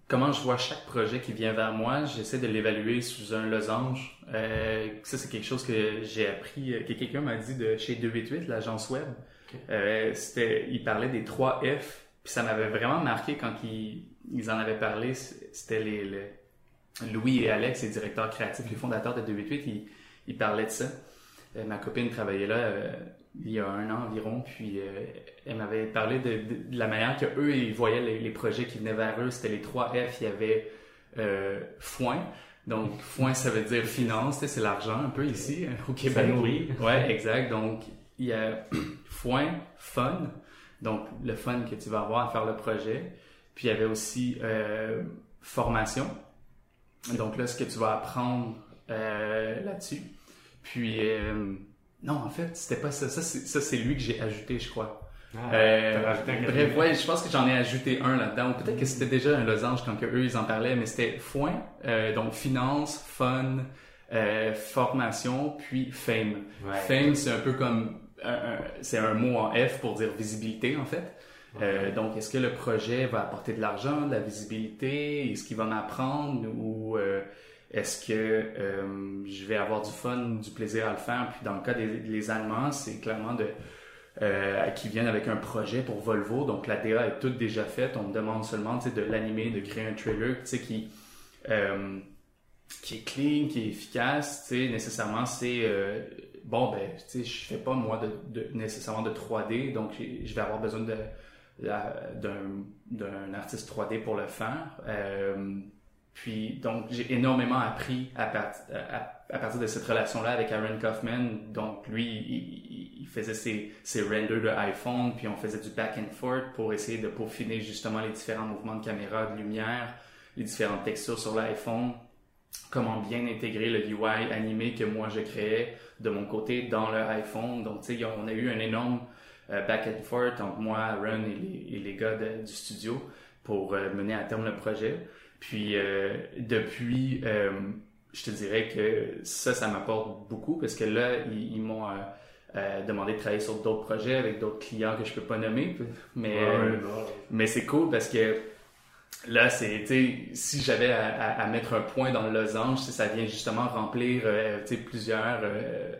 comment je vois chaque projet qui vient vers moi, j'essaie de l'évaluer sous un losange. Euh, ça, c'est quelque chose que j'ai appris, euh, que quelqu'un m'a dit de chez 288, l'agence web. Euh, c'était, il parlait des 3 F, puis ça m'avait vraiment marqué quand ils, ils en avaient parlé. C'était les, les, Louis et Alex, les directeurs créatifs, les fondateurs de 288, ils, ils parlaient de ça. Euh, ma copine travaillait là euh, il y a un an environ, puis euh, elle m'avait parlé de, la manière que eux ils voyaient les, projets qui venaient vers eux. C'était les trois F. Il y avait foin. Donc foin, ça veut dire finance, c'est l'argent un peu ici au Québec. Ça Ouais, exact. Donc il y a foin, fun. Donc le fun que tu vas avoir à faire le projet. Puis il y avait aussi formation. Donc là, ce que tu vas apprendre là-dessus. Puis, euh, non, en fait, c'était pas ça. Ça, c'est lui que j'ai ajouté, je crois. Ah, euh, bref, ouais, je pense que j'en ai ajouté un là-dedans. Peut-être que c'était déjà un losange quand que eux ils en parlaient, mais c'était foin, euh, donc finance, fun, euh, formation, puis fame. Fame, c'est un peu comme c'est un mot en F pour dire visibilité en fait. Euh, donc, est-ce que le projet va apporter de l'argent, de la visibilité, est-ce qu'il va m'apprendre ou euh, est-ce que euh, je vais avoir du fun, du plaisir à le faire? Puis dans le cas des Allemands, c'est clairement de euh, qui viennent avec un projet pour Volvo. Donc la DA est toute déjà faite. On me demande seulement de l'animer, de créer un trailer qui, euh, qui est clean, qui est efficace. Nécessairement, c'est bon, ben, je fais pas moi de, nécessairement de 3D, donc je vais avoir besoin de d'un artiste 3D pour le faire. Puis, donc, j'ai énormément appris à, partir de cette relation-là avec Aaron Kaufman. Donc, lui, il, faisait ses, ses, renders de iPhone, puis on faisait du back and forth pour essayer de peaufiner justement les différents mouvements de caméra, de lumière, les différentes textures sur l'iPhone, comment bien intégrer le UI animé que moi je créais de mon côté dans le iPhone. Donc, tu sais, on a eu un énorme euh, back and forth entre moi, Aaron et les, et les gars du studio pour euh, mener à terme le projet. Puis euh, depuis, euh, je te dirais que ça, ça m'apporte beaucoup parce que là, ils, m'ont euh, demandé de travailler sur d'autres projets avec d'autres clients que je peux pas nommer. Mais, mais c'est cool parce que là, c'est, si j'avais à, mettre un point dans le losange, ça vient justement remplir plusieurs euh,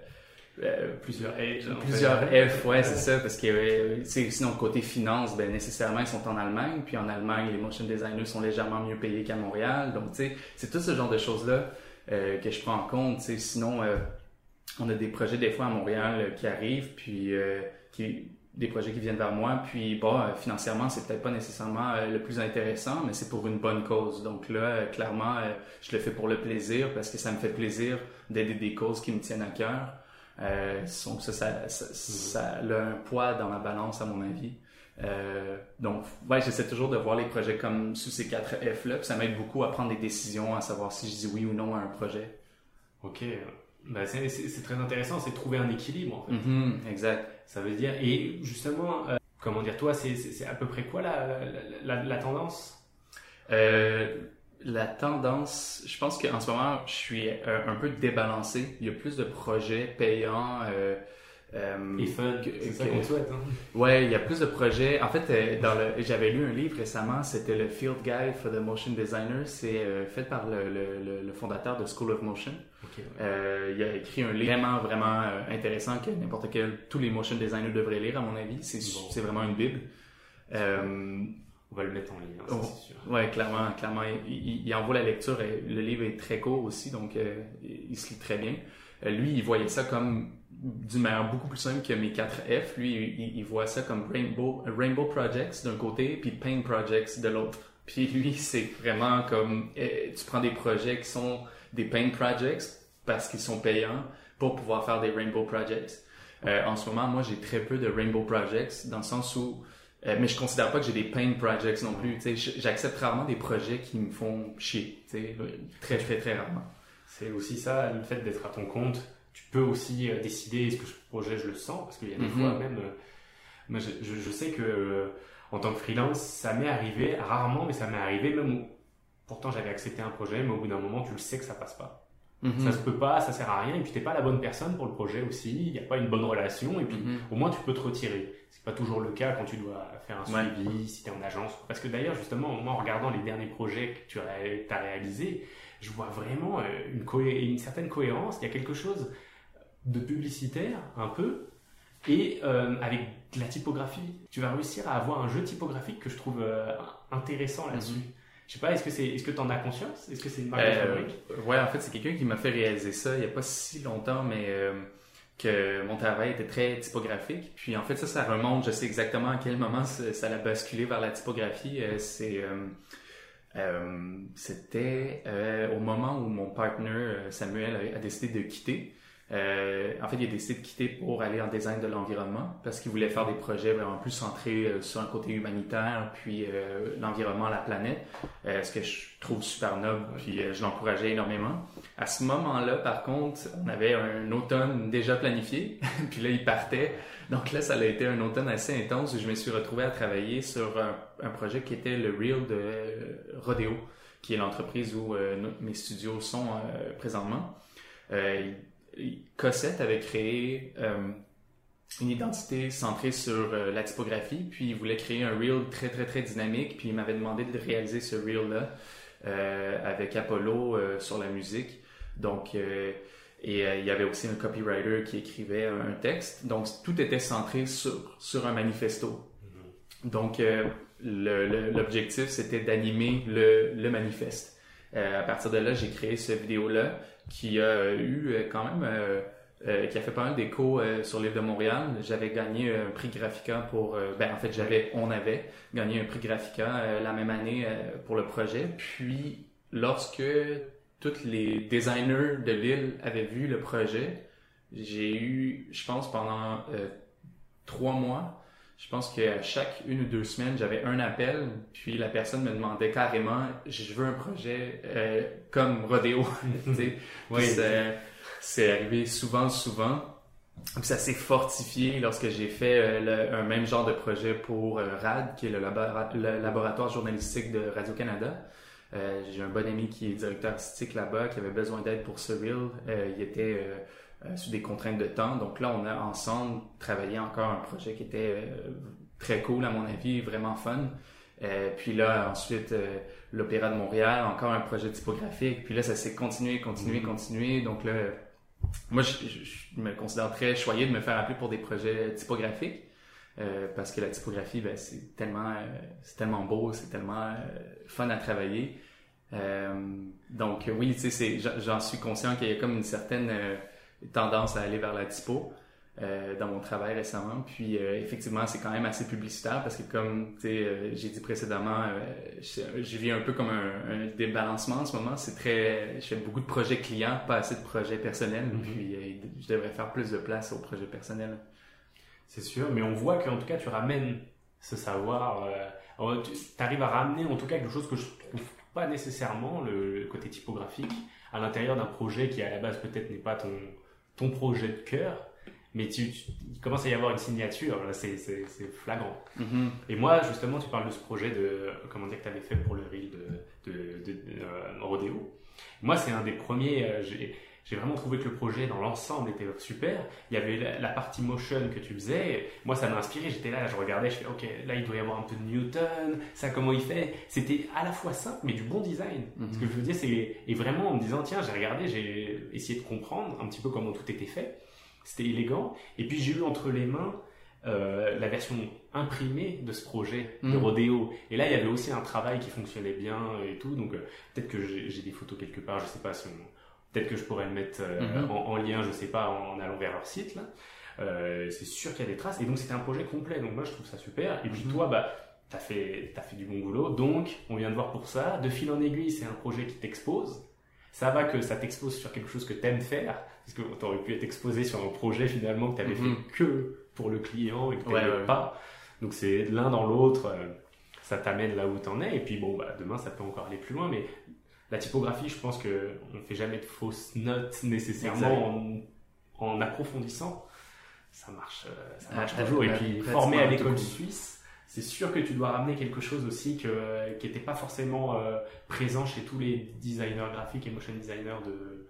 plusieurs Plusieurs F, ouais, c'est ça, parce que euh, sinon côté finance, ben nécessairement ils sont en Allemagne, puis en Allemagne les motion designers sont légèrement mieux payés qu'à Montréal, donc tu sais, c'est tout ce genre de choses là euh, que je prends en compte. Tu sais, sinon, euh, on a des projets des fois à Montréal qui arrivent, puis qui des projets qui viennent vers moi, puis bon, financièrement c'est peut-être pas nécessairement le plus intéressant, mais c'est pour une bonne cause. Donc là, clairement, je le fais pour le plaisir parce que ça me fait plaisir d'aider des causes qui me tiennent à cœur. Euh, donc ça, ça, ça, a un poids dans ma balance à mon avis. Euh, donc, ouais, j'essaie toujours de voir les projets comme sous ces quatre F-là, puis ça m'aide beaucoup à prendre des décisions, à savoir si je dis oui ou non à un projet. Ok, ben, c'est très intéressant, c'est trouver un équilibre en fait. Mm-hmm, exact. Ça veut dire, et justement, euh, comment dire, toi, c'est à peu près quoi la, la, la, tendance? Euh, la tendance, je pense qu'en ce moment, je suis euh, un peu débalancé. Il y a plus de projets payants. Euh, euh, Et fun, c'est ça qu'on souhaite. Hein? Ouais, il y a plus de projets. En fait, dans le, j'avais lu un livre récemment, c'était le Field Guide for the Motion Designer. C'est fait par le, le, fondateur de School of Motion. il a écrit un livre vraiment, vraiment intéressant que n'importe quel, tous les motion designers devraient lire, à mon avis. C'est, c'est vraiment une bible. On va le mettre en lien, oh, c'est sûr. Ouais, clairement, clairement. Il, il, envoie la lecture. Le livre est très court aussi, donc euh, il se lit très bien. Euh, lui, il voyait ça comme d'une manière beaucoup plus simple que mes 4 F. Lui, il, il voit ça comme Rainbow, Rainbow Projects d'un côté, puis Pain Projects de l'autre. Puis lui, c'est vraiment comme euh, tu prends des projets qui sont des pain projects parce qu'ils sont payants pour pouvoir faire des rainbow projects. Euh, en ce moment, moi, j'ai très peu de rainbow projects dans le sens où euh, mais je considère pas que j'ai des pain projects non plus. J'accepte rarement des projets qui me font chier. Très, très, très rarement. C'est aussi ça, le fait d'être à ton compte. Tu peux aussi euh, décider est-ce que ce projet je le sens parce qu'il y a des Mhm. fois même. euh, moi, je, je- je sais que euh, en tant que freelance, ça m'est arrivé rarement, mais ça m'est arrivé même où pourtant j'avais accepté un projet, mais au bout d'un moment, tu le sais que ça passe pas. Mhm. Ça se peut pas, ça sert à rien, et puis t'es pas la bonne personne pour le projet aussi. Il n'y a pas une bonne relation, et puis Mhm. au moins tu peux te retirer. C'est pas toujours le cas quand tu dois faire un Ouais. suivi, si tu es en agence. Parce que d'ailleurs, justement, moi, en regardant les derniers projets que tu as réalisés, je vois vraiment euh, une, certaine cohérence. Il y a quelque chose de publicitaire, un peu, et euh, avec de la typographie. Tu vas réussir à avoir un jeu typographique que je trouve euh, intéressant là-dessus. Mhm. Je sais pas, est-ce que c'est, est-ce que t'en as conscience? Est-ce que c'est une marque de Euh, fabrique? ouais, en fait, c'est quelqu'un qui m'a fait réaliser ça il n'y a pas si longtemps, mais euh, que mon travail était très typographique. Puis en fait, ça, ça remonte, je sais exactement à quel moment ça, ça a basculé vers la typographie. Euh, c'est, euh, c'était au moment où mon partner Samuel a décidé de quitter. Euh, en fait, il a décidé de quitter pour aller en design de l'environnement parce qu'il voulait faire des projets vraiment plus centrés euh, sur un côté humanitaire, puis euh, l'environnement, la planète, euh, ce que je trouve super noble, puis euh, je l'encourageais énormément. À ce moment-là, par contre, on avait un automne déjà planifié, puis là, il partait. Donc là, ça a été un automne assez intense où je me suis retrouvé à travailler sur un, un projet qui était le Reel de euh, Rodeo, qui est l'entreprise où euh, mes studios sont euh, présentement. Euh, Cossette avait créé euh, une identité centrée sur euh, la typographie, puis il voulait créer un reel très très très dynamique, puis il m'avait demandé de réaliser ce reel là euh, avec Apollo sur la musique. Donc et il y avait aussi un copywriter qui écrivait un texte. Donc tout était centré sur sur un manifesto. Donc le- le- l'objectif c'était d'animer le, le manifeste. À partir de là, j'ai créé cette vidéo-là qui a eu euh, quand même, euh, euh, qui a fait pas mal d'écho euh, sur l'île de Montréal. J'avais gagné un prix Graphica pour, euh, ben en fait j'avais, on avait gagné un prix Graphica euh, la même année euh, pour le projet. Puis lorsque tous les designers de l'île avaient vu le projet, j'ai eu, je pense pendant euh, trois mois, je pense qu'à chaque une ou deux semaines, j'avais un appel, puis la personne me demandait carrément, je veux un projet euh, comme sais. Oui. C'est- arrivé souvent, souvent. Puis ça s'est fortifié lorsque j'ai fait euh, le- un même genre de projet pour euh, RAD, qui est le, labora- le laboratoire journalistique de Radio-Canada. J'ai un bon ami qui est directeur artistique là-bas, qui avait besoin d'aide pour ce reel. Il était sous des contraintes de temps. Donc là, on a ensemble travaillé encore un projet qui était euh, très cool, à mon avis, vraiment fun. Euh, puis là, ensuite, euh, l'Opéra de Montréal, encore un projet typographique. Puis là, ça s'est continué, continué, Mhm. continué. Donc là, moi, je, je- je me considère très choyé de me faire appeler pour des projets typographiques. euh, parce que la typographie, ben, c'est tellement, euh, c'est tellement beau, c'est tellement euh, fun à travailler. Euh, donc oui, tu sais, j'en suis conscient qu'il y a comme une certaine euh, tendance à aller vers la typo euh, dans mon travail récemment. Puis euh, effectivement, c'est quand même assez publicitaire parce que comme euh, j'ai dit précédemment, euh, je, je vis un peu comme un, un débalancement en ce moment. C'est très, je fais beaucoup de projets clients, pas assez de projets personnels. Mhm. Puis je devrais faire plus de place aux projets personnels. C'est sûr, mais on voit qu'en tout cas tu ramènes ce savoir. Tu arrives à ramener en tout cas quelque chose que je trouve pas nécessairement, le, le côté typographique, à l'intérieur d'un projet qui à la base peut-être n'est pas ton, ton projet de cœur, mais tu, tu- il commence à y avoir une signature, là c'est flagrant. Mhm. Et moi justement tu parles de ce projet de, comment dire, que tu avais fait pour le reel de, de, de, de, euh, Rodeo. Moi c'est un des premiers, euh, j'ai vraiment trouvé que le projet dans l'ensemble était super. Il y avait la, la partie motion que tu faisais. Moi, ça m'a inspiré. J'étais là, je regardais, je fais, ok, là, il doit y avoir un peu de Newton. Ça, comment il fait? C'était à la fois simple, mais du bon design. Mhm. Ce que je veux dire, c'est et vraiment en me disant, tiens, j'ai regardé, j'ai essayé de comprendre un petit peu comment tout était fait. C'était élégant. Et puis j'ai eu entre les mains euh, la version imprimée de ce projet de. Rodeo. Et là, il y avait aussi un travail qui fonctionnait bien et tout. Donc euh, peut-être que j'ai j'ai des photos quelque part. Je sais pas si on- Peut-être que je pourrais le mettre euh, Mhm. en, en lien, je sais pas, en allant vers leur site là. Euh, c'est sûr qu'il y a des traces. Et donc c'était un projet complet. Donc moi je trouve ça super. Et puis Mhm. toi, bah t'as fait, as fait du bon boulot, donc on vient de voir pour ça. De fil en aiguille, c'est un projet qui t'expose. Ça va que ça t'expose sur quelque chose que t'aimes faire, parce que t'aurais pu être exposé sur un projet finalement que t'avais Mhm. fait que pour le client et que Ouais, t'aimais ouais. pas. Donc c'est l'un dans l'autre, euh, ça t'amène là où t'en es. Et puis bon, bah, demain ça peut encore aller plus loin, mais la typographie, je pense que on fait jamais de fausses notes nécessairement en, en approfondissant. Ça marche, euh, ça marche Ah, toujours. Et puis formé à l'école suisse, c'est sûr que tu dois ramener quelque chose aussi que, qui n'était pas forcément euh, présent chez tous les designers graphiques et motion designers de,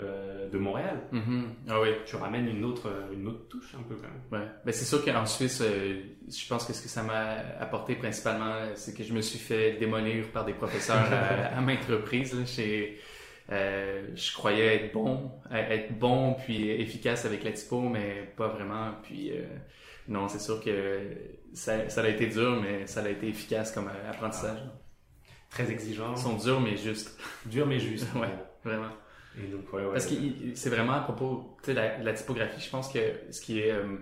euh, de Montréal. Mhm. Ah oui. Tu ramènes une autre, une autre touche un peu quand même. Ouais. Ben, c'est sûr qu'en Suisse, euh, je pense que ce que ça m'a apporté principalement, c'est que je me suis fait démolir par des professeurs à, à maintes reprises. là. Euh, je croyais être bon, être bon puis efficace avec la typo, mais pas vraiment. Puis euh, non, c'est sûr que ça, ça a été dur, mais ça a été efficace comme apprentissage. Très exigeant, Ils sont durs, mais juste. dur mais juste. Ouais. Vraiment. Parce que c'est vraiment à propos sais, la, la typographie. Je pense que ce qui est euh,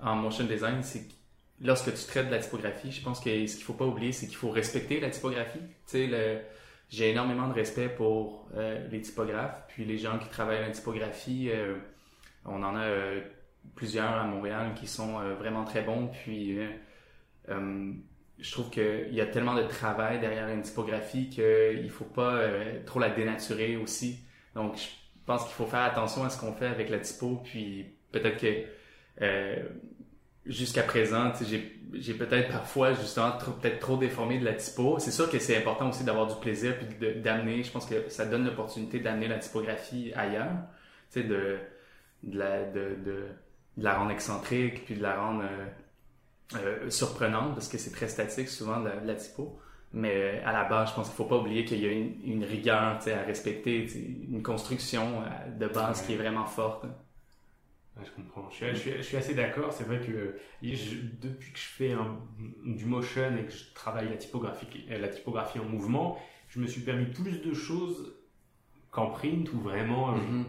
en motion design, c'est que lorsque tu traites de la typographie, je pense que ce qu'il faut pas oublier, c'est qu'il faut respecter la typographie. J'ai énormément de respect pour euh, les typographes, puis les gens qui travaillent en typographie. euh, on en a plusieurs à Montréal qui sont vraiment très bons. Puis je trouve qu'il y a tellement de travail derrière une typographie qu'il faut pas trop la dénaturer aussi. Donc, je pense qu'il faut faire attention à ce qu'on fait avec la typo, puis peut-être que euh, jusqu'à présent, j'ai peut-être parfois justement peut-être trop déformé de la typo. C'est sûr que c'est important aussi d'avoir du plaisir puis d'amener. Je pense que ça donne l'opportunité d'amener la typographie ailleurs, tu sais, de de la de, de, la rendre excentrique puis de la rendre euh, euh, surprenante parce que c'est très statique souvent la, la typo. Mais euh, à la base, je pense qu'il faut pas oublier qu'il y a une, une rigueur à respecter, une construction euh, de base Ouais. qui est vraiment forte. Ouais, je comprends. Je suis, je suis, je suis assez d'accord. C'est vrai que je- depuis que je fais un- du motion et que je travaille la typographie, la typographie en mouvement, je me suis permis plus de choses qu'en print où vraiment euh, Mhm.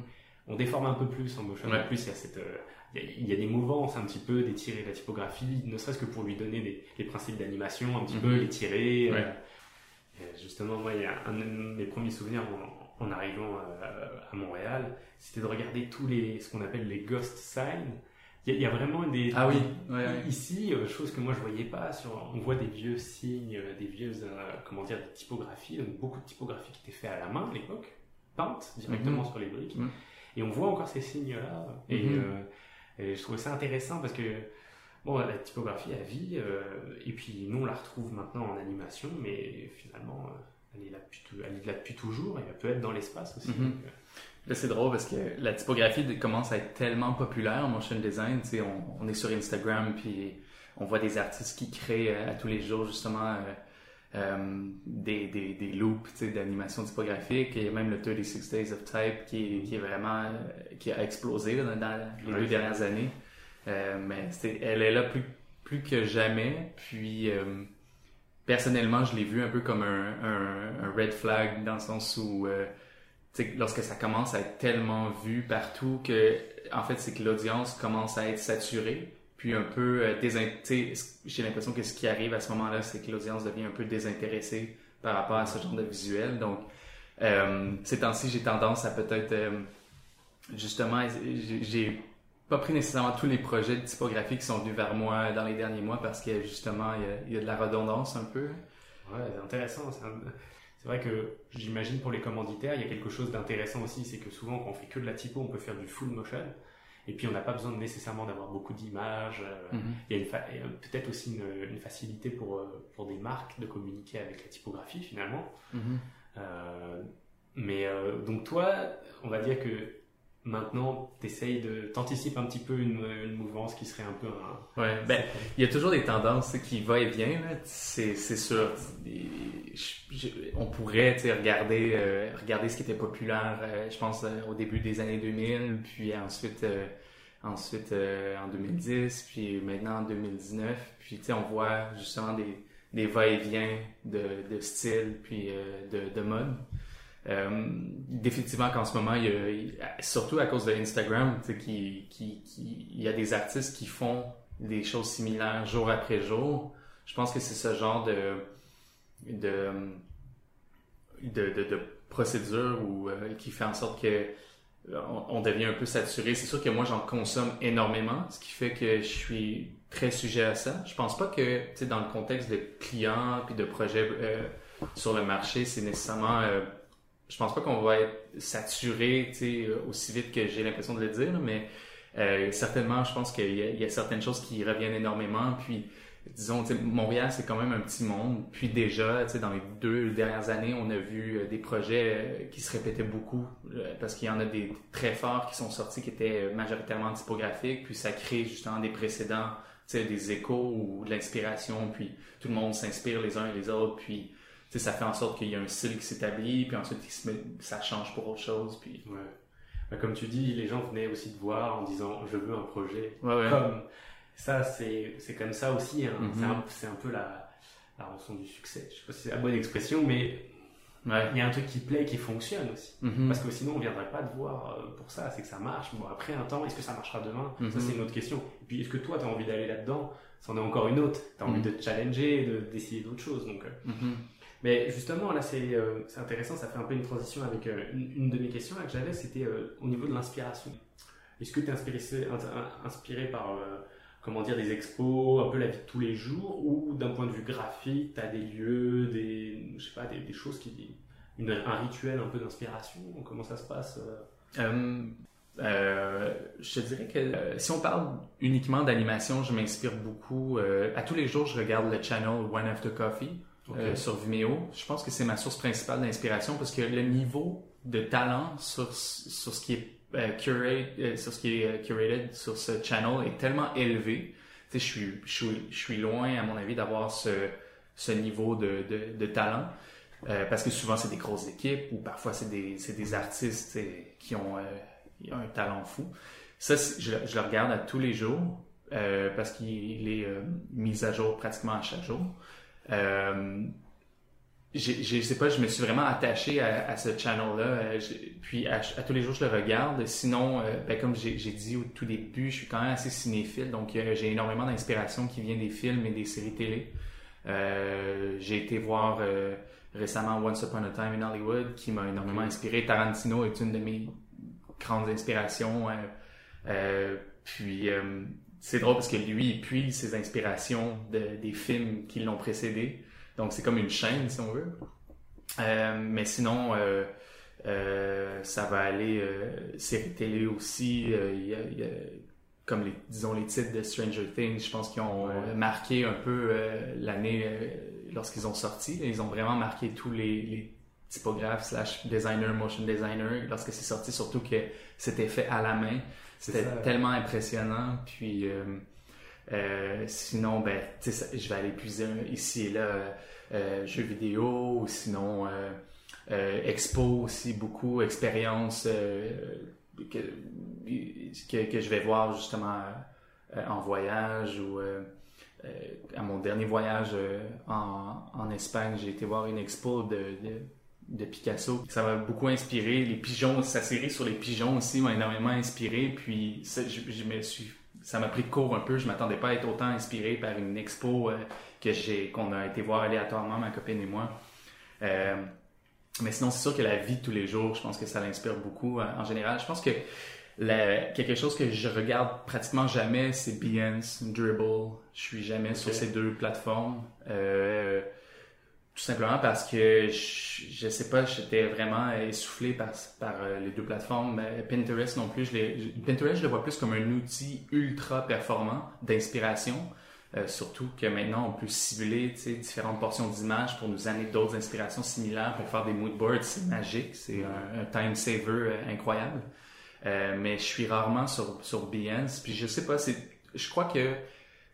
on déforme un peu plus en motion. Ouais. Plus, il y a cette, euh, il y a, des mouvances un petit peu, d'étirer la typographie, ne serait-ce que pour lui donner des, les principes d'animation, un petit Mhm. peu, les tirer. Ouais. euh, et justement, moi, il y a un de mes premiers souvenirs en, en arrivant euh, à Montréal, c'était de regarder tous les, ce qu'on appelle les ghost signs. Il y, a- il y a vraiment des, Ah oui, ouais, ouais. Ici, euh, chose que moi je voyais pas, sur, on voit des vieux signes, euh, des vieux, euh, comment dire, des typographies, donc beaucoup de typographies qui étaient faites à la main à l'époque, peintes directement Mhm. sur les briques. Mhm. Et on voit encore ces signes-là. Et, Mhm. euh, et je trouvais ça intéressant parce que, bon, la typographie a vie, euh, et puis nous on la retrouve maintenant en animation, mais finalement, euh, elle est là depuis, tou- elle est là depuis toujours, et elle peut être dans l'espace aussi. Mhm. donc, euh, Là, c'est drôle parce que la typographie commence à être tellement populaire en motion design. Tu sais, on, on est sur Instagram, puis on voit des artistes qui créent euh, à tous les jours, justement, euh, des, des, des loops d'animation typographique. Et même le 36 Days of Type qui, est- qui est vraiment, qui a explosé dans, dans les deux dernières années. Euh, mais c'est- elle est là plus, plus que jamais. Puis, euh, personnellement, je l'ai vu un peu comme un, un, un red flag dans le sens où, lorsque ça commence à être tellement vu partout que, en fait, c'est que l'audience commence à être saturée, puis un peu euh, j'ai l'impression que ce qui arrive à ce moment-là, c'est que l'audience devient un peu désintéressée par rapport à ce genre de visuel. Donc, euh, ces temps-ci, j'ai tendance à peut-être, euh, justement, j'ai- pas pris nécessairement tous les projets de typographie qui sont venus vers moi dans les derniers mois parce que justement, il y a, il de la redondance un peu. Ouais, c'est intéressant. C'est vrai que j'imagine pour les commanditaires, il y a quelque chose d'intéressant aussi, c'est que souvent quand on fait que de la typo, on peut faire du full motion. Et puis on n'a pas besoin de nécessairement d'avoir beaucoup d'images. euh, Il y a euh, peut-être aussi une, une facilité pour, euh, pour des marques de communiquer avec la typographie finalement. Mhm. Euh, mais euh, donc toi, on va dire que maintenant, t'essayes de t'anticipes un petit peu une, une mouvance qui serait un peu un. Ouais, ben, il y a toujours des tendances qui va et vient, là. c'est c'est sûr. Et je- je- on pourrait tu sais, regarder, euh, regarder ce qui était populaire, euh, je pense, euh, au début des années 2000, puis ensuite, euh, ensuite en 2010, puis maintenant en 2019. Puis tu sais, on voit justement des, des va-et-vient de, de style, puis de, de mode. Euh, définitivement qu'en ce moment, surtout à cause de Instagram, qui, qui, il y a des artistes qui font des choses similaires jour après jour. Je pense que c'est ce genre de de de, de, de procédure ou euh, qui fait en sorte que on, devient un peu saturé. C'est sûr que moi, j'en consomme énormément, ce qui fait que je suis très sujet à ça. Je pense pas que, tu sais, dans le contexte de clients puis de projets euh, sur le marché, c'est nécessairement... Euh, je pense pas qu'on va être saturé, tu sais, aussi vite que j'ai l'impression de le dire, mais euh, certainement, je pense qu'il y, y, a certaines choses qui reviennent énormément. Puis, disons, Montréal, c'est quand même un petit monde. Puis déjà, dans les deux dernières années, on a vu euh, des projets euh, qui se répétaient beaucoup euh, parce qu'il y en a des très forts qui sont sortis qui étaient majoritairement typographiques. Puis ça crée justement des précédents, des échos ou de l'inspiration. Puis tout le monde s'inspire les uns et les autres. Puis ça fait en sorte qu'il y a un style qui s'établit. Puis ensuite, ça change pour autre chose. Puis... Ouais. Bah, comme tu dis, les gens venaient aussi te voir en disant je veux un projet ouais, comme ça, c'est, comme ça aussi. Hein. Mhm. c'est, un, peu la, la rançon du succès. Je sais pas si c'est la bonne expression, mais il y a un truc qui plaît, qui fonctionne aussi. Mhm. Parce que sinon, on viendrait pas te voir euh, pour ça. C'est que ça marche. Bon, après un temps, est-ce que ça marchera demain? Ça, mhm. c'est une autre question. Et puis, est-ce que toi, tu as envie d'aller là-dedans? C'en est encore une autre. Tu as envie de te challenger, de, d'essayer d'autres choses. Donc, euh. Mais justement, là, c'est, euh, c'est intéressant. Ça fait un peu une transition avec une, une, de mes questions que j'avais. C'était au niveau de l'inspiration. Est-ce que tu es inspiré, par comment dire, des expos, un peu la vie de tous les jours, ou d'un point de vue graphique, tu as des lieux, des, je sais pas, des, choses qui, un rituel un peu d'inspiration, comment ça se passe euh? Euh, euh, je dirais que si on parle uniquement d'animation, je m'inspire beaucoup. à tous les jours, je regarde le channel One After Coffee sur Vimeo. Je pense que c'est ma source principale d'inspiration parce que le niveau de talent sur, sur ce qui est euh, euh, sur ce qui est euh, curated sur ce channel est tellement élevé. Tu sais, je suis, je suis, loin, à mon avis, d'avoir ce, ce niveau de, de, talent. Euh, parce que souvent, c'est des grosses équipes ou parfois, c'est des, des artistes qui ont, euh, un talent fou. Ça, je, le regarde à tous les jours euh, parce qu'il est mis à jour pratiquement à chaque jour je sais pas, je me suis vraiment attaché à, à ce channel-là. Euh, puis à, tous les jours, je le regarde. Sinon, euh, ben, comme j'ai dit au tout début, je suis quand même assez cinéphile, donc euh, j'ai énormément d'inspiration qui vient des films et des séries télé. j'ai été voir récemment Once Upon a Time in Hollywood, qui m'a énormément inspiré. Tarantino est une de mes grandes inspirations. puis c'est drôle parce que lui, il puise ses inspirations de, des films qui l'ont précédé. Donc, c'est comme une chaîne, si on veut. Euh, mais sinon, euh, euh, ça va aller euh, série télé aussi. Il y a, y a, comme les, disons les titres de Stranger Things, je pense qu'ils ont marqué un peu l'année lorsqu'ils ont sorti. Ils ont vraiment marqué tous les, les typographes slash designer, motion designer lorsque c'est sorti, surtout que c'était fait à la main. C'était tellement impressionnant. Puis euh, sinon, ben, je vais aller puiser ici et là euh, jeux vidéo, ou sinon euh, euh, expo aussi beaucoup, expérience que, que, que, je vais voir justement en voyage ou à mon dernier voyage en, en Espagne, j'ai été voir une expo de, de de Picasso. Ça m'a beaucoup inspiré. Les pigeons, sa série sur les pigeons aussi m'a énormément inspiré. Puis ça, je, je, me suis ça m'a pris de court un peu. Je m'attendais pas à être autant inspiré par une expo euh, que j'ai qu'on a été voir aléatoirement ma copine et moi. Euh, mais sinon, c'est sûr que la vie de tous les jours, je pense que ça l'inspire beaucoup euh, en général. Je pense que quelque chose que je regarde pratiquement jamais, c'est Behance, Dribble. Je suis jamais sur ces deux plateformes. Euh, tout simplement parce que je, je sais pas, j'étais vraiment essoufflé par, par euh, les deux plateformes. Pinterest non plus, je Pinterest je le vois plus comme un outil ultra performant d'inspiration. Euh, surtout que maintenant on peut cibler différentes portions d'images pour nous amener d'autres inspirations similaires pour faire des mood boards, c'est magique, c'est un, un, time saver euh, incroyable. Euh, mais je suis rarement sur sur Behance, puis je sais pas, c'est, je crois que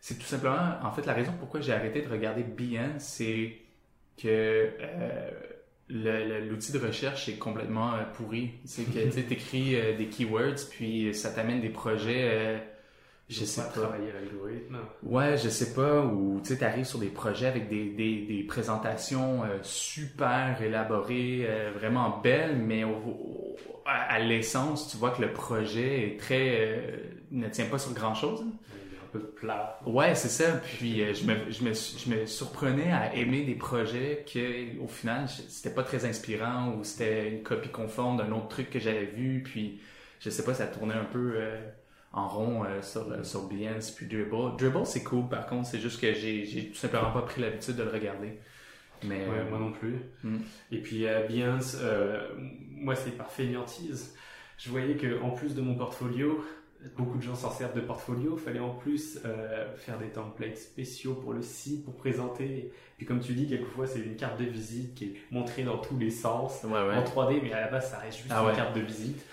c'est tout simplement, en fait, la raison pourquoi j'ai arrêté de regarder Behance, c'est que euh, l'outil de recherche est complètement euh, pourri. C'est que tu écris euh, des keywords, puis ça t'amène des projets. je sais pas. Travailler l'algorithme. Ouais, je sais pas. Ou tu arrives sur des projets avec des, des, des présentations super élaborées, vraiment belles, mais à, l'essence, tu vois que le projet est très ne tient pas sur grand chose. Peu plat. Ouais, c'est ça. Puis euh, je, me, je, me, je me surprenais à aimer des projets que, au final, c'était pas très inspirant ou c'était une copie conforme d'un autre truc que j'avais vu. Puis je sais pas, ça tournait un peu euh, en rond euh, sur, sur Behance puis Dribble. Dribble, c'est cool. Par contre, c'est juste que j'ai, j'ai tout simplement pas pris l'habitude de le regarder. Mais ouais, moi non plus. Hmm. Et puis Behance, moi c'est par fainéantise. Je voyais que en plus de mon portfolio, beaucoup de gens s'en servent de portfolio. Il fallait en plus euh, faire des templates spéciaux pour le site, pour présenter. Puis comme tu dis, quelquefois c'est une carte de visite qui est montrée dans tous les sens en 3D, mais à la base ça reste juste ah une carte de visite.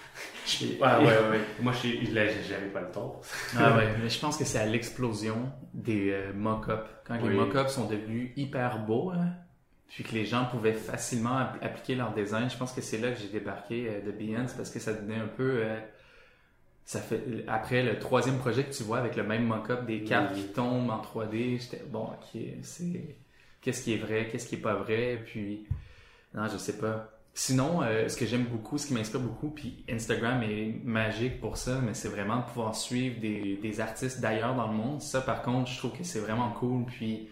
Ah, moi, j'avais pas le temps. ah mais je pense que c'est à l'explosion des euh, mock-ups. Quand les mock-ups sont devenus hyper beaux, hein, puis que les gens pouvaient facilement appliquer leur design, je pense que c'est là que j'ai débarqué euh, de Behance parce que ça donnait un peu ça fait après le troisième projet que tu vois avec le même mock-up des cartes qui tombent en 3D, j'étais bon, ok, c'est qu'est-ce qui est vrai, qu'est-ce qui est pas vrai, puis non, je sais pas. Sinon, euh, ce que j'aime beaucoup, ce qui m'inspire beaucoup, puis Instagram est magique pour ça, mais c'est vraiment de pouvoir suivre des, des artistes d'ailleurs dans le monde. Ça, par contre, je trouve que c'est vraiment cool. Puis,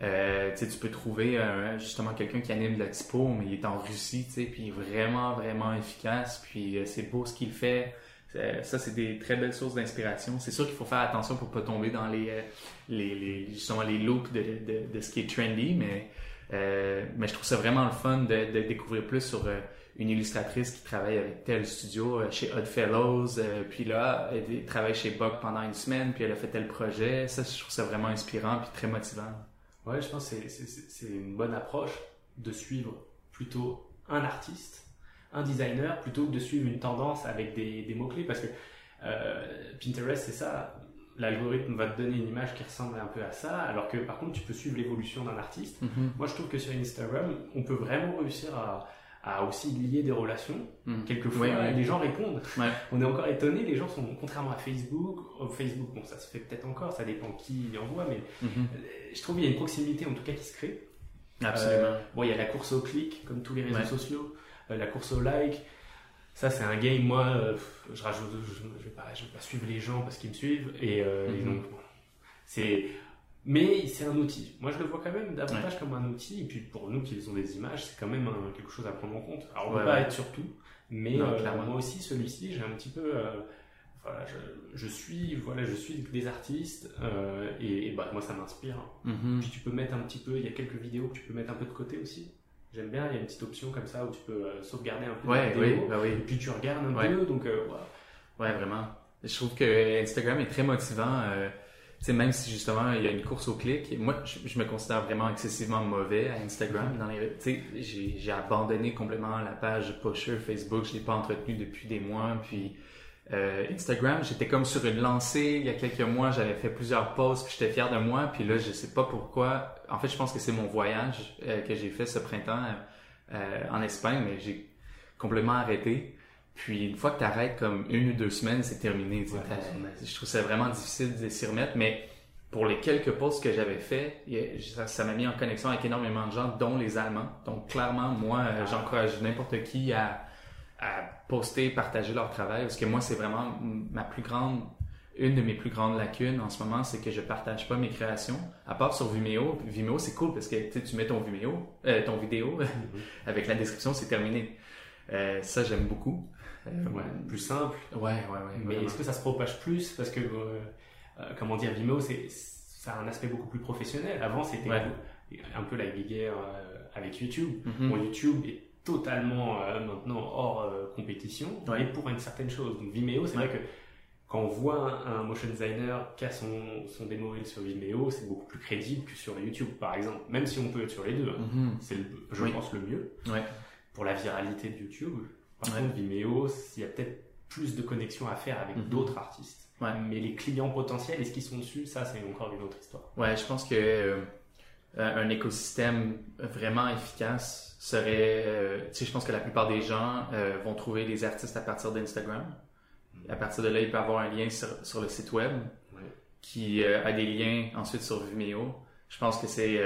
euh, tu peux trouver justement quelqu'un qui anime de la typo, mais il est en Russie, tu sais, puis vraiment, vraiment efficace. Puis euh, c'est beau ce qu'il fait. Euh, ça, c'est des très belles sources d'inspiration. C'est sûr qu'il faut faire attention pour pas tomber dans les, euh, justement les looks de, de, ce qui est trendy, mais, euh, mais je trouve ça vraiment le fun de, découvrir plus sur euh, une illustratrice qui travaille avec tel studio chez Oddfellows, puis là, elle travaille chez Buck pendant une semaine, puis elle a fait tel projet. Ça, je trouve ça vraiment inspirant puis très motivant. Ouais, je pense que c'est une bonne approche de suivre plutôt un artiste un designer plutôt que de suivre une tendance avec des, des mots-clés parce que euh, Pinterest, c'est ça. L'algorithme va te donner une image qui ressemble un peu à ça, alors que par contre, tu peux suivre l'évolution d'un artiste. Mhm. Moi, je trouve que sur Instagram, on peut vraiment réussir à, à aussi lier des relations. Mhm. Quelquefois, les gens répondent. On est encore étonné, les gens sont, contrairement à Facebook, Facebook, bon, ça se fait peut-être encore, ça dépend qui y envoie, mais mhm. je trouve qu'il y a une proximité en tout cas qui se crée. Absolument. Euh, bon, il y a la course au clic, comme tous les réseaux sociaux. Euh, la course au like. Ça, c'est un game, moi, euh, je rajoute, je, vais pas, je vais pas suivre les gens parce qu'ils me suivent. Et, euh, mhm. donc, c'est. Mais c'est un outil. Moi, je le vois quand même davantage comme un outil. Et puis, pour nous qui ont des images, c'est quand même quelque chose à prendre en compte. Alors, on ne peut pas être sur tout. Mais moi aussi, celui-ci, j'ai un petit peu. voilà, je, je, suis, voilà, je suis des artistes et, bah, moi, ça m'inspire. Mhm. Puis, tu peux mettre un petit peu. Il y a quelques vidéos que tu peux mettre un peu de côté aussi. J'aime bien, il y a une petite option comme ça où tu peux euh, sauvegarder un peu ouais, vidéo, oui, bah oui. et puis tu regardes un peu, donc euh, ouais. vraiment. Je trouve que Instagram est très motivant. Euh, même si justement il y a une course au clic, moi je, me considère vraiment excessivement mauvais à Instagram. Dans les, j'ai, j'ai abandonné complètement la page pusher Facebook, je l'ai pas entretenu depuis des mois, puis euh, Instagram, j'étais comme sur une lancée. Il y a quelques mois, j'avais fait plusieurs posts, puis j'étais fier de moi. Puis là, je sais pas pourquoi. En fait, je pense que c'est mon voyage euh, que j'ai fait ce printemps euh, en Espagne, mais j'ai complètement arrêté. Puis une fois que tu arrêtes comme une ou deux semaines, c'est terminé. je trouve ça vraiment difficile de s'y remettre, mais pour les quelques posts que j'avais fait, ça m'a mis en connexion avec énormément de gens, dont les Allemands. Donc clairement, moi, j'encourage n'importe qui à à poster, partager leur travail, parce que moi, c'est vraiment ma plus grande, une de mes plus grandes lacunes en ce moment, c'est que je partage pas mes créations, à part sur Vimeo. Vimeo, c'est cool parce que tu mets ton Vimeo, euh, ton vidéo, avec la description, c'est terminé. Euh, ça, j'aime beaucoup. Euh, ouais, plus simple. Ouais, ouais, ouais. Mais est-ce que ça se propage plus? Parce que, comment dire, Vimeo, c'est, ça a un aspect beaucoup plus professionnel. Avant, c'était un peu la guerre avec YouTube. Mhm. Bon, YouTube est totalement euh, maintenant hors euh, compétition, ouais. pour une certaine chose. Donc Vimeo, c'est vrai que quand on voit un, motion designer qui a son, son démo reel sur Vimeo, c'est beaucoup plus crédible que sur YouTube, par exemple. Même si on peut être sur les deux, hein. mhm. c'est, je pense, le mieux ouais. pour la viralité de YouTube. Par contre, Vimeo, il y a peut-être plus de connexions à faire avec mhm. d'autres artistes. Mais les clients potentiels, est-ce qu'ils sont dessus? Ça, c'est encore une autre histoire. Ouais, je pense que euh, un écosystème vraiment efficace serait, euh, tu sais, je pense que la plupart des gens euh, vont trouver des artistes à partir d'Instagram. À partir de là, il peut avoir un lien sur, sur le site web qui euh, a des liens ensuite sur Vimeo. Je pense que c'est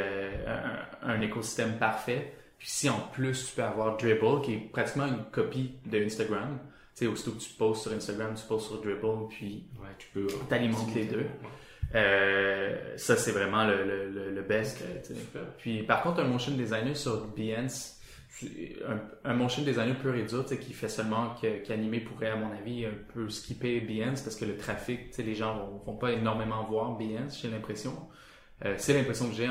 un, un, écosystème parfait. Puis si en plus tu peux avoir Dribble, qui est pratiquement une copie de Instagram, tu sais, aussitôt que tu postes sur Instagram, tu postes sur Dribble, puis ouais, tu peux t'alimentes les deux. Euh, ça, c'est vraiment le, le, le best. Ok, tu sais. super. Puis par contre, un motion designer sur Behance, un, un motion designer pur et dur, qui fait seulement qu'animer pourrait, à mon avis, un peu skipper Behance parce que le trafic, les gens vont, vont pas énormément voir Behance, j'ai l'impression. Euh, c'est l'impression que j'ai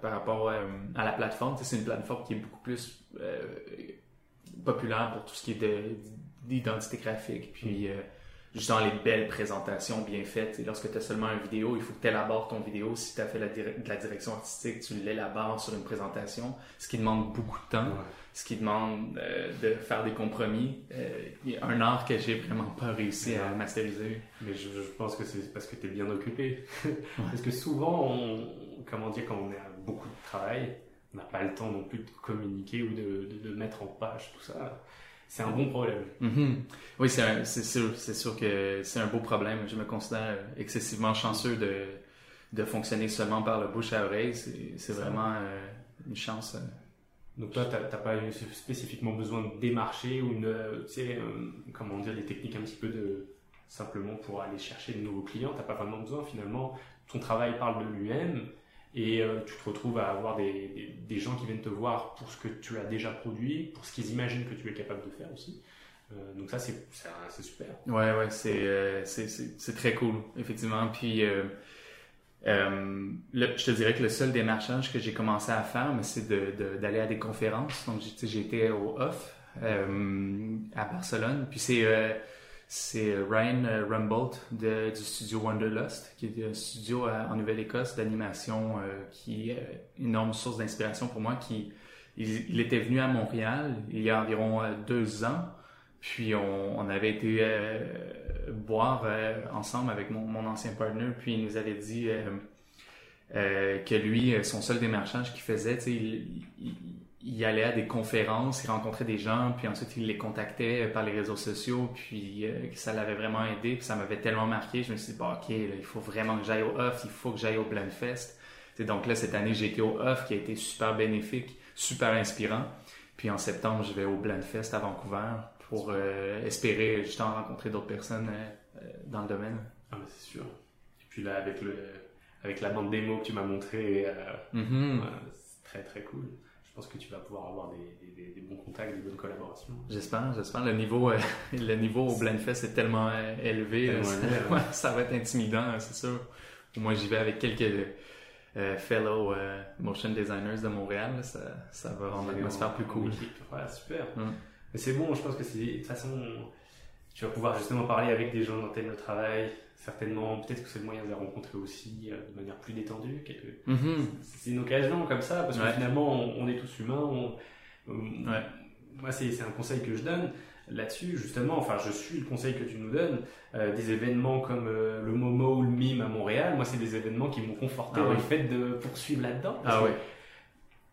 par rapport euh, à la plateforme. C'est une plateforme qui est beaucoup plus euh, populaire pour tout ce qui est de- d'identité graphique. Puis, euh, justement, les belles présentations bien faites. Sais, lorsque tu as seulement une vidéo, il faut que tu élabores ton vidéo. Si tu as fait la de la direction artistique, tu l'élabores sur une présentation, ce qui demande beaucoup de temps, Ouais. ce qui demande euh, de faire des compromis. Euh, il y a un art que j'ai vraiment pas réussi à masteriser. Mais je, je pense que c'est parce que tu es bien occupé. parce que souvent, on, comment dire, quand on a beaucoup de travail, on n'a pas le temps non plus de communiquer ou de, de, de mettre en page tout ça. C'est un bon problème. Mhm. Oui, c'est sûr, c'est sûr que c'est un beau problème. Je me considère excessivement chanceux de, de fonctionner seulement par le bouche à oreille. C'est vraiment euh, une chance. euh. Donc toi, t'as pas eu spécifiquement besoin de démarcher ou une, euh, tu sais, comment dire, des techniques un petit peu de simplement pour aller chercher de nouveaux clients? T'as pas vraiment besoin finalement. Ton travail parle de lui-même et euh, tu te retrouves à avoir des, des, gens qui viennent te voir pour ce que tu as déjà produit, pour ce qu'ils imaginent que tu es capable de faire aussi. Euh, donc ça, c'est super. Ouais, ouais, c'est euh, très cool, effectivement. Puis, euh, je te dirais que le seul démarchage que j'ai commencé à faire, c'est d'aller à des conférences. Donc, j'étais au OFF à Barcelone. Puis, c'est c'est Ryan euh, Rumbold de, du studio Wanderlust, qui est un studio à- en Nouvelle-Écosse d'animation euh, qui est une énorme source d'inspiration pour moi. Qui, il, il était venu à Montréal il y a environ euh, deux ans. Puis on, on avait été euh, boire euh, ensemble avec mon, mon ancien partner, puis il nous avait dit euh, euh, que lui, euh, son seul démarchage qu'il faisait, il, il, il allait à des conférences, il rencontrait des gens, puis ensuite il les contactait par les réseaux sociaux, puis euh, ça l'avait vraiment aidé, puis ça m'avait tellement marqué, je me suis dit, bah, ok, là, il faut vraiment que j'aille au off, il faut que j'aille au Blendfest. Sais, donc là, cette année, j'ai été au off, qui a été super bénéfique, super inspirant. Puis en septembre, je vais au Blendfest à Vancouver pour euh, espérer justement rencontrer d'autres personnes euh, euh, dans le domaine. Ah, mais c'est sûr. Et puis là, avec, le, avec la bande démo que tu m'as montré, euh, Mhm. ouais, c'est très très cool. Pense que tu vas pouvoir avoir des, des, des- des bons contacts, des bonnes collaborations. J'espère, j'espère. Le niveau, euh, le niveau au Blendfest est tellement euh, élevé. Tellement là, élevé, ça, ouais, ça va être intimidant, hein, c'est sûr. Moi, j'y vais avec quelques euh, fellow motion designers de Montréal. là, ça, ça va rendre l'atmosphère plus cool. Ouais, super. Mais c'est bon, je pense que c'est de toute façon, tu vas pouvoir justement parler avec des gens t'aimes le travail. Certainement, peut-être que c'est le moyen de les rencontrer aussi euh, de manière plus détendue. quelque- Mhm. C'est une occasion comme ça, parce que Ouais. finalement, on, on est tous humains. on- on- Ouais. Moi, c'est un conseil que je donne là-dessus, justement. Enfin, je suis le conseil que tu nous donnes. Euh, des événements comme euh, le Momo ou le Mime à Montréal, moi, c'est des événements qui m'ont conforté Ah dans oui. le fait de poursuivre là-dedans. Ah ouais.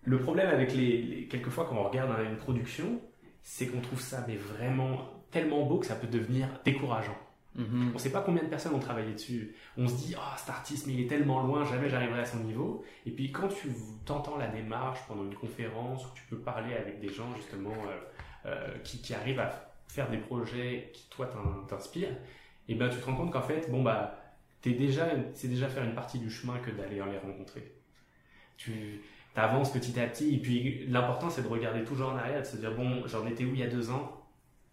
Le problème avec les, les- quelquefois quand on regarde une production, c'est qu'on trouve ça mais vraiment tellement beau que ça peut devenir décourageant. Mhm. On sait pas combien de personnes ont travaillé dessus. On se dit ah cet artiste mais il est tellement loin, jamais j'arriverai à son niveau. Et puis quand tu t'entends la démarche pendant une conférence où tu peux parler avec des gens justement euh, euh, qui, arrivent à faire des projets qui toi t'in- t'inspirent, et ben tu te rends compte qu'en fait bon bah c'est déjà faire une partie du chemin que d'aller les rencontrer. Tu avances petit à petit et puis l'important c'est de regarder toujours en arrière, de se dire bon j'en étais où il y a deux ans?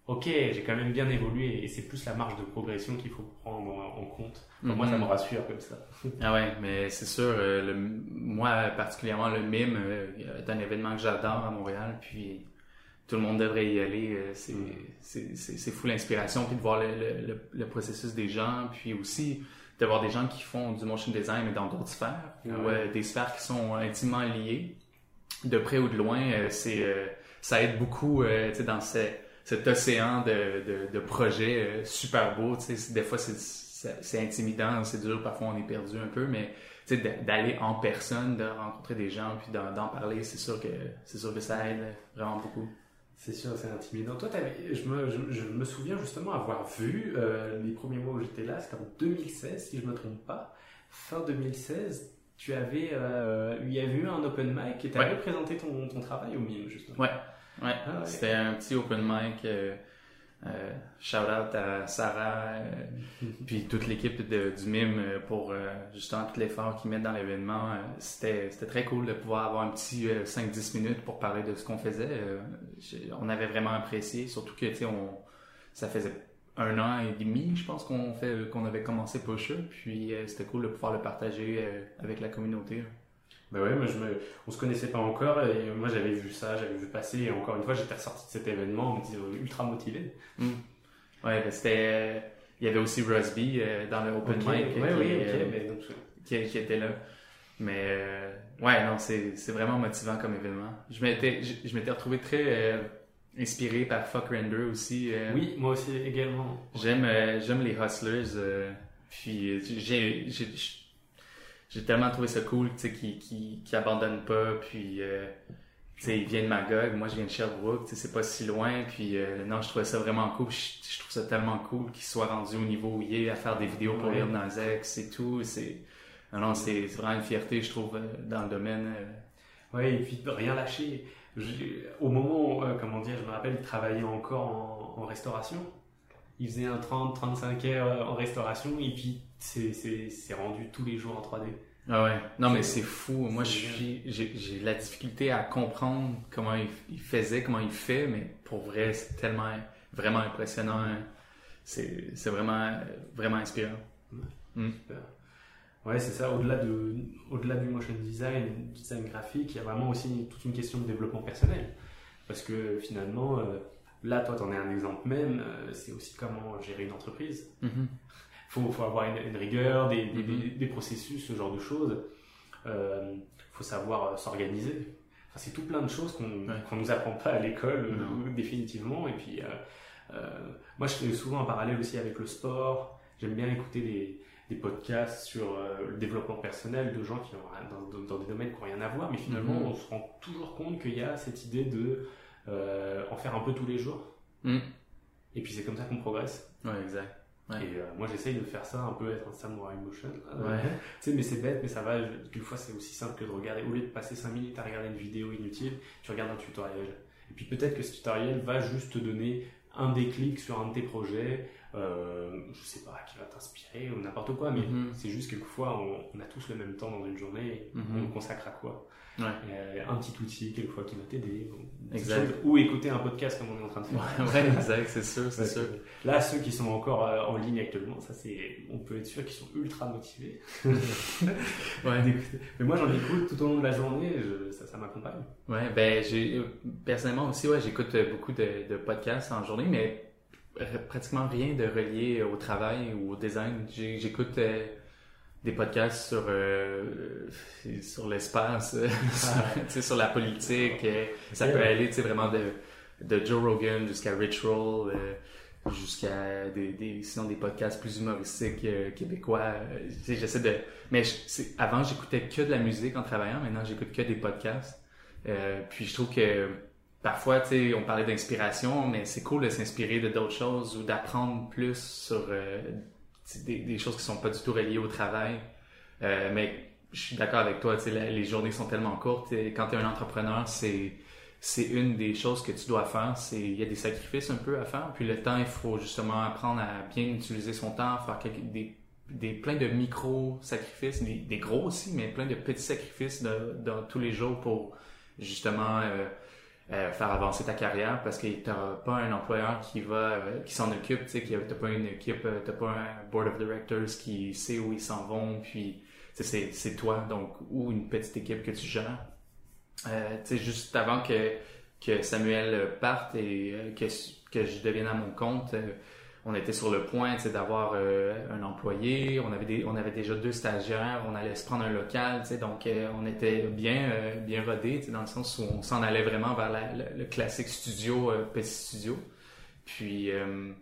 Ok, j'ai quand même bien évolué et c'est plus la marge de progression qu'il faut prendre en compte. Enfin, Moi, ça me Mhm. rassure comme ça. Ah ouais, mais c'est sûr, euh, le, moi particulièrement le mime euh, est un événement que j'adore à Montréal, puis tout le monde devrait y aller. euh, C'est Mm. c'est- c'est- c'est fou l'inspiration, puis de voir le, le- le- le processus des gens, puis aussi de voir des gens qui font du motion design mais dans d'autres sphères, Ah ou euh, des sphères qui sont intimement liées, de près ou de loin. c'est ça aide beaucoup dans ce- cet océan de, de, de projets euh, super beaux. tu sais. C'est- Des fois, c'est- intimidant, c'est dur, parfois on est perdu un peu, mais tu sais, d'a- d'aller en personne, de rencontrer des gens, puis d'en parler, c'est sûr que c'est sûr que ça aide vraiment beaucoup. C'est sûr, c'est intimidant. Toi, je me, je, je me souviens justement avoir vu euh, les premiers mois où j'étais là, c'était en 2016, si je me trompe pas. Fin 2016, tu avais, euh, il y avait eu un open mic et tu avais Ouais. présenté ton, ton travail au MIM, justement. Ouais, ouais. Ah ouais. C'était un petit open mic, euh, Euh, shout out à Sarah, euh, puis toute l'équipe de- du MIM euh, pour justement tout l'effort qu'ils mettent dans l'événement. C'était c'était très cool de pouvoir avoir un petit euh, 5-10 minutes pour parler de ce qu'on faisait. On avait vraiment apprécié, surtout que on ça faisait un an et demi, je pense qu'on fait qu'on avait commencé Pusher, puis euh, c'était cool de pouvoir le partager euh, avec la communauté. là. Bah ouais, moi je me, on se connaissait pas encore et moi j'avais vu ça, j'avais vu passer et encore une fois j'étais ressorti de cet événement en me disant ultra motivé. Ouais, ben, c'était. Il y avait aussi Rusby euh, dans le Open Mic ouais, qui, oui, euh, ok, mais donc, qui, qui était là. Mais euh, ouais, non, c'est c'est vraiment motivant comme événement. Je m'étais je, je m'étais retrouvé très euh, inspiré par Fuck Render aussi. euh, oui, moi aussi également. J'aime euh, j'aime les hustlers. euh, puis euh, j'ai j'ai j'ai tellement trouvé ça cool, tu sais, qui qui qui abandonnent pas. Puis euh, tu sais, ils viennent de Magog, moi je viens de Sherbrooke, tu sais, c'est pas si loin. Puis euh, non, je trouvais ça vraiment cool. Je, je trouve ça tellement cool qu'il soit rendu au niveau où il est à faire des vidéos pour lire dans X et tout. C'est non, non, c'est vraiment une fierté, je trouve, euh, dans le domaine. euh. Ouais, et puis de rien lâcher. Au moment, où, comment dire, je me rappelle, il travaillait encore en, en restauration. Il faisait un 30-35 heures en restauration et puis c'est- rendu tous les jours en 3D. Ah ouais. Non, mais C'est- fou. Moi, j'ai, la difficulté à comprendre comment il, il faisait, comment il fait, mais pour vrai, c'est tellement, vraiment impressionnant. hein. C'est, vraiment, vraiment inspirant. Ouais, c'est ça. Au-delà de, au-delà du motion design, du design graphique, il y a vraiment aussi toute une question de développement personnel. Parce que finalement, euh, là, toi, t'en es un exemple même. euh, c'est aussi comment gérer une entreprise. Mhm. faut, faut avoir une, une rigueur, des, des, Mhm. des- des processus, ce genre de choses. Euh, faut savoir euh, s'organiser. Enfin, c'est tout plein de choses qu'on Ouais. qu'on nous apprend pas à l'école, euh, définitivement. Et puis, euh, moi, je fais souvent un parallèle aussi avec le sport. J'aime bien écouter des, podcasts sur le développement personnel de gens qui ont dans, dans- dans des domaines qui n'ont rien à voir, mais finalement, Mhm. on se rend toujours compte qu'il y a cette idée de en faire un peu tous les jours. Mhm. Et puis, c'est comme ça qu'on progresse. Ouais, exact. Ouais. Et euh, moi, j'essaye de faire ça un peu, être un samurai motion. Euh, Ouais. Tu sais, mais c'est bête, mais ça va. Quelquefois, c'est aussi simple que de regarder. Au lieu de passer 5 minutes à regarder une vidéo inutile, tu regardes un tutoriel. Et puis peut-être que ce tutoriel va juste te donner un déclic sur un de tes projets, euh, je sais pas, qui va t'inspirer ou n'importe quoi, mais Mhm. c'est juste quelquefois, on, on a tous le même temps dans une journée, Mhm. on le consacre à quoi? Ouais. Euh, Un petit outil, quelquefois, qui va t'aider. ou écouter un podcast comme on est en train de faire. Ouais, exact, c'est sûr, c'est Ouais, sûr. Là, ceux qui sont encore euh, en ligne actuellement, ça c'est, on peut être sûr qu'ils sont ultra motivés. Ouais. Mais moi, j'en écoute tout au long de la journée, je- ça, ça m'accompagne. Ouais, ben j'ai euh, personnellement aussi ouais, j'écoute beaucoup de, de podcasts en journée, mais pratiquement rien de relié au travail ou au design. J'écoute euh, des podcasts sur euh, sur l'espace, euh, sur, sais, sur la politique. euh, ça peut aller, tu sais, vraiment de de Joe Rogan jusqu'à Rich Roll. euh, jusqu'à des, des sinon des podcasts plus humoristiques euh, québécois euh, j'essaie de mais je- avant j'écoutais que de la musique en travaillant maintenant j'écoute que des podcasts euh, puis je trouve que parfois, tu sais, on parlait d'inspiration, mais c'est cool de s'inspirer de d'autres choses ou d'apprendre plus sur euh, des, choses qui sont pas du tout reliées au travail. Euh, mais je suis d'accord avec toi, tu sais, les journées sont tellement courtes. Quand tu es un entrepreneur, c'est c'est une des choses que tu dois faire. C'est il y a des sacrifices un peu à faire. Puis le temps, il faut justement apprendre à bien utiliser son temps, faire quelques, des des plein de micro sacrifices, des, gros aussi, mais plein de petits sacrifices dans tous les jours pour justement euh, euh, faire avancer ta carrière parce que t'as pas un employeur qui va euh, qui s'en occupe, tu sais, t'as pas une équipe, euh, t'as pas un board of directors qui sait où ils s'en vont, puis c'est c'est toi donc ou une petite équipe que tu gères. Euh, tu sais, juste avant que que Samuel parte et que je devienne à mon compte. On était sur le point d'avoir euh, un employé, on avait des, on avait déjà deux stagiaires, on allait se prendre un local, donc euh, on était bien euh, bien rodé, dans le sens où on s'en allait vraiment vers la- le, le classique studio, euh, petit studio. Puis euh,